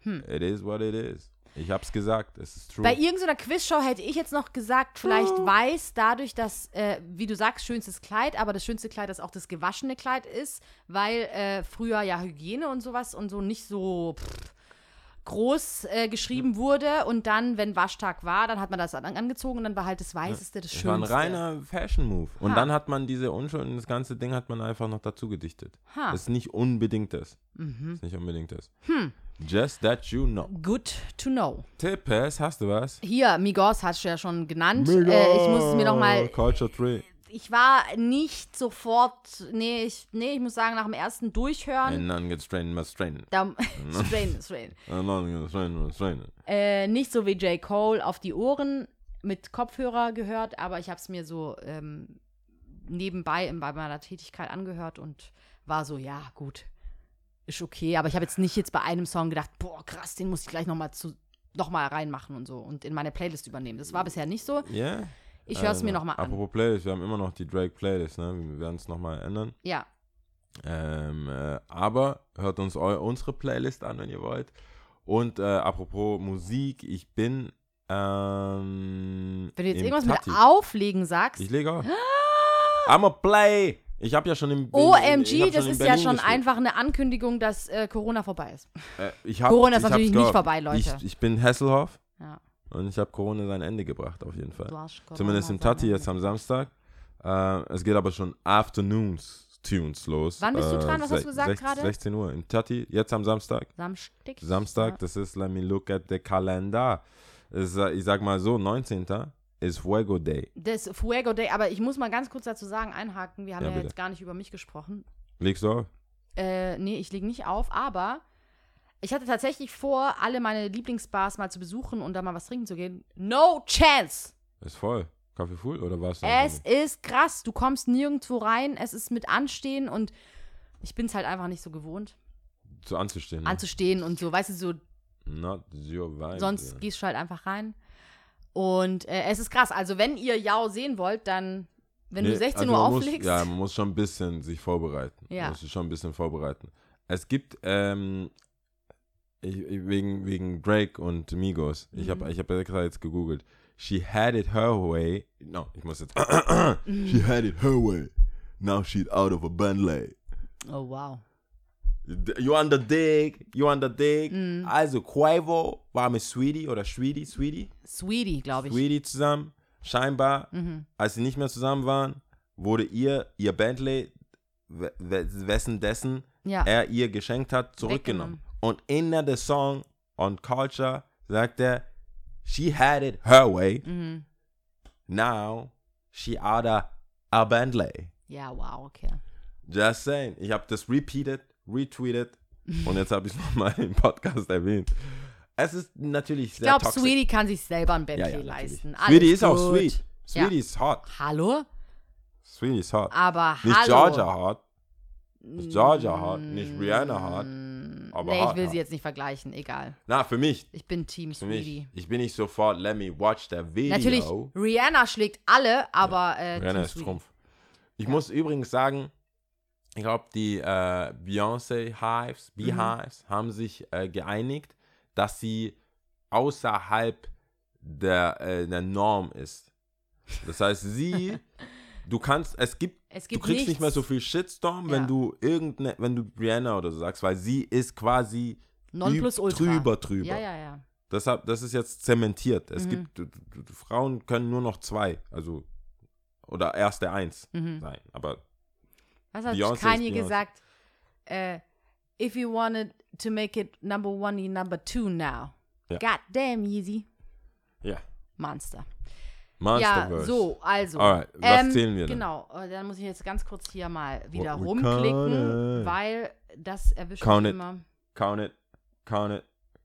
Hm. It is what it is. Ich hab's gesagt, es ist true. Bei irgendeiner Quizshow hätte ich jetzt noch gesagt, vielleicht Oh. weiß dadurch, dass, äh, wie du sagst, schönstes Kleid, aber das schönste Kleid, das auch das gewaschene Kleid ist, weil äh, früher ja Hygiene und sowas und so nicht so pff, groß äh, geschrieben wurde und dann, wenn Waschtag war, dann hat man das an angezogen und dann war halt das Weißeste das das war ein Schönste. reiner Fashion-Move. Und Ha. dann hat man diese Unschuld und das ganze Ding hat man einfach noch dazu gedichtet. Ha. Das ist nicht unbedingt das. Mhm. Das ist nicht unbedingt das. Hm. Just that you know. Good to know. Tippes, hast du was? Hier, Migos hast du ja schon genannt. Äh, ich muss es mir noch mal Culture Tree. Ich war nicht sofort, nee, ich, nee, ich muss sagen, nach dem ersten Durchhören, And none gets strained, must strain. da, (laughs) strain, strain, (laughs) And none gets strained, must strain. äh, nicht so wie J. Cole auf die Ohren mit Kopfhörer gehört, aber ich habe es mir so ähm, nebenbei in, bei meiner Tätigkeit angehört und war so, ja, gut, ist okay, aber ich habe jetzt nicht jetzt bei einem Song gedacht, boah, krass, den muss ich gleich nochmal zu noch mal reinmachen und so und in meine Playlist übernehmen. Das war bisher nicht so. Ja? Ich höre es mir Also, nochmal an. Apropos Playlist, wir haben immer noch die Drake-Playlist, ne? Wir werden es nochmal ändern. Ja, Ähm, äh, aber hört uns unsere Playlist an, wenn ihr wollt. Und äh, apropos Musik, ich bin ähm, wenn du jetzt irgendwas Tati. mit Auflegen sagst, Ich lege auf. (gasps) I'm a play. Ich habe ja schon im OMG, hab das ist ja schon gespielt. einfach eine Ankündigung, dass äh, Corona vorbei ist. Äh, ich hab, Corona ist natürlich nicht vorbei, Leute. Ich, ich bin Hasselhoff. Ja. Und ich habe Corona sein Ende gebracht, auf jeden Fall. Du hast Corona Zumindest im Tati jetzt am Samstag. Äh, es geht aber schon Afternoons Tunes los. Wann bist du Äh, dran? Was hast du gesagt gerade? 16 Uhr im Tati, jetzt am Samstag. Samstag. Samstag, das ist, let me look at the calendar. Es, äh, ich sag mal so, 19. ist Fuego Day. Das Fuego Day, aber ich muss mal ganz kurz dazu sagen, einhaken. Wir haben Ja, ja, jetzt gar nicht über mich gesprochen. Legst du auf? Äh, nee, ich lege nicht auf, aber ich hatte tatsächlich vor, alle meine Lieblingsbars mal zu besuchen und da mal was trinken zu gehen. No chance! Ist voll. Kaffee full oder was? Es ist krass. Du kommst nirgendwo rein. Es ist mit Anstehen und ich bin es halt einfach nicht so gewohnt, Zu anzustehen. ne? anzustehen und so. Weißt du, so Not your vibe. sonst ja. gehst du halt einfach rein. Und äh, es ist krass. Also, wenn ihr Yao sehen wollt, dann, wenn du Nee, 16 also Uhr man muss, auflegst. Ja, man muss schon ein bisschen sich vorbereiten. Ja. Man muss sich schon ein bisschen vorbereiten. Es gibt, ähm, ich, wegen, wegen Drake und Migos, ich Mhm. habe ich hab extra jetzt gegoogelt. She had it her way. No, ich muss jetzt. (clears throat) She had it her way. Now she's out of a Bentley. oh, wow. You on the dig, you on the dig. Mhm. Also Quavo war mit Sweetie oder Sweetie, Sweetie, Sweetie, glaube ich. Sweetie zusammen. Scheinbar Mhm. als sie nicht mehr zusammen waren, wurde ihr ihr Bentley, we- we- wessen dessen Ja. er ihr geschenkt hat, zurückgenommen. Und in der Song on Culture sagt er, she had it her way, Mhm. now she of a Bentley. Ja, wow, okay. Just saying. Ich habe das repeated, retweeted (laughs) und jetzt habe ich es nochmal im Podcast erwähnt. Es ist natürlich Ich sehr glaube, toxisch. Sweetie kann sich selber ein ja, Bentley ja, natürlich. leisten. Sweetie Alles ist auch gut. sweet. Sweetie Ja. ist hot. Hallo? Sweetie ist hot. Aber Nicht hallo. Georgia hot. Nicht Georgia hot, nicht Rihanna hot. Aber nee, ich will sie jetzt nicht vergleichen. Egal. Na, für mich. Ich bin Team Für mich. Sweetie. Ich bin nicht sofort, let me watch the video. Natürlich, Rihanna schlägt alle, aber äh, Rihanna Team ist Sweetie. Trumpf. Ich muss übrigens sagen, ich glaube, die äh, Beyoncé Hives, Mhm. Beehives, haben sich äh, geeinigt, dass sie außerhalb der, äh, der Norm ist. Das heißt, sie, (laughs) du kannst, es gibt, Es du gibt kriegst nicht mehr nichts so viel Shitstorm, Ja. wenn du irgendeine, wenn du Rihanna oder so sagst, weil sie ist quasi Nonplusultra. drüber, drüber. Ja, ja, ja. Deshalb, das ist jetzt zementiert. Es Mhm. gibt, du- du- du- Frauen können nur noch zwei, also, oder erste eins Mhm. sein. Aber Was hat Beyoncé ist Kanye gesagt? Äh, if you wanted to make it number one, you number two now. Ja. God damn, Yeezy. ja, Monster. Monsterverse. Ja, so, also. Alright, was zählen wir denn? Genau, äh, dann muss ich jetzt ganz kurz hier mal wieder we rumklicken, weil das erwischt Count mich it. immer. Count it, count it,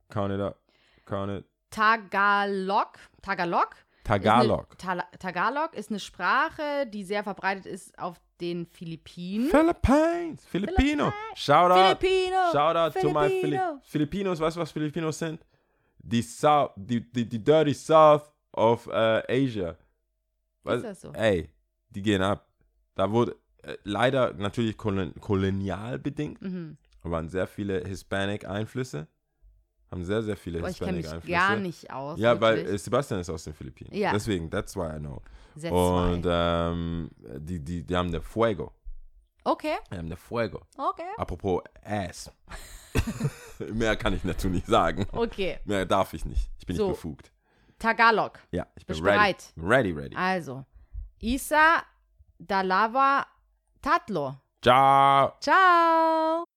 count it up, count it. Tagalog, Tagalog Tagalog. Ist eine, Ta Tagalog ist eine Sprache, die sehr verbreitet ist auf den Philippinen. Philippines, Filipino. Shout out, Filipino. shout out to my Fili Filipino. Filipinos. Weißt du, was Filipinos sind? Die South, die, die, die Dirty South of äh, Asia. Ist das so? Ey, die gehen ab. Da wurde äh, leider natürlich kolon kolonial bedingt, Mhm. waren sehr viele Hispanic-Einflüsse. Haben sehr, sehr viele Hispanic-Einflüsse. gar nicht aus. Ja, weil wirklich. äh, Sebastian ist aus den Philippinen. Ja. Deswegen, that's why I know. That's Und ähm, die, die, die haben eine Fuego. Okay, Die haben eine Fuego. okay. Apropos Ass. (laughs) Mehr kann ich dazu nicht sagen. Okay. Mehr darf ich nicht. Ich bin So. nicht befugt. Tagalog. Ja, ich bin ready. bereit? Ready, ready. Also, Isa Dalava Tatlo. Ciao. Ciao.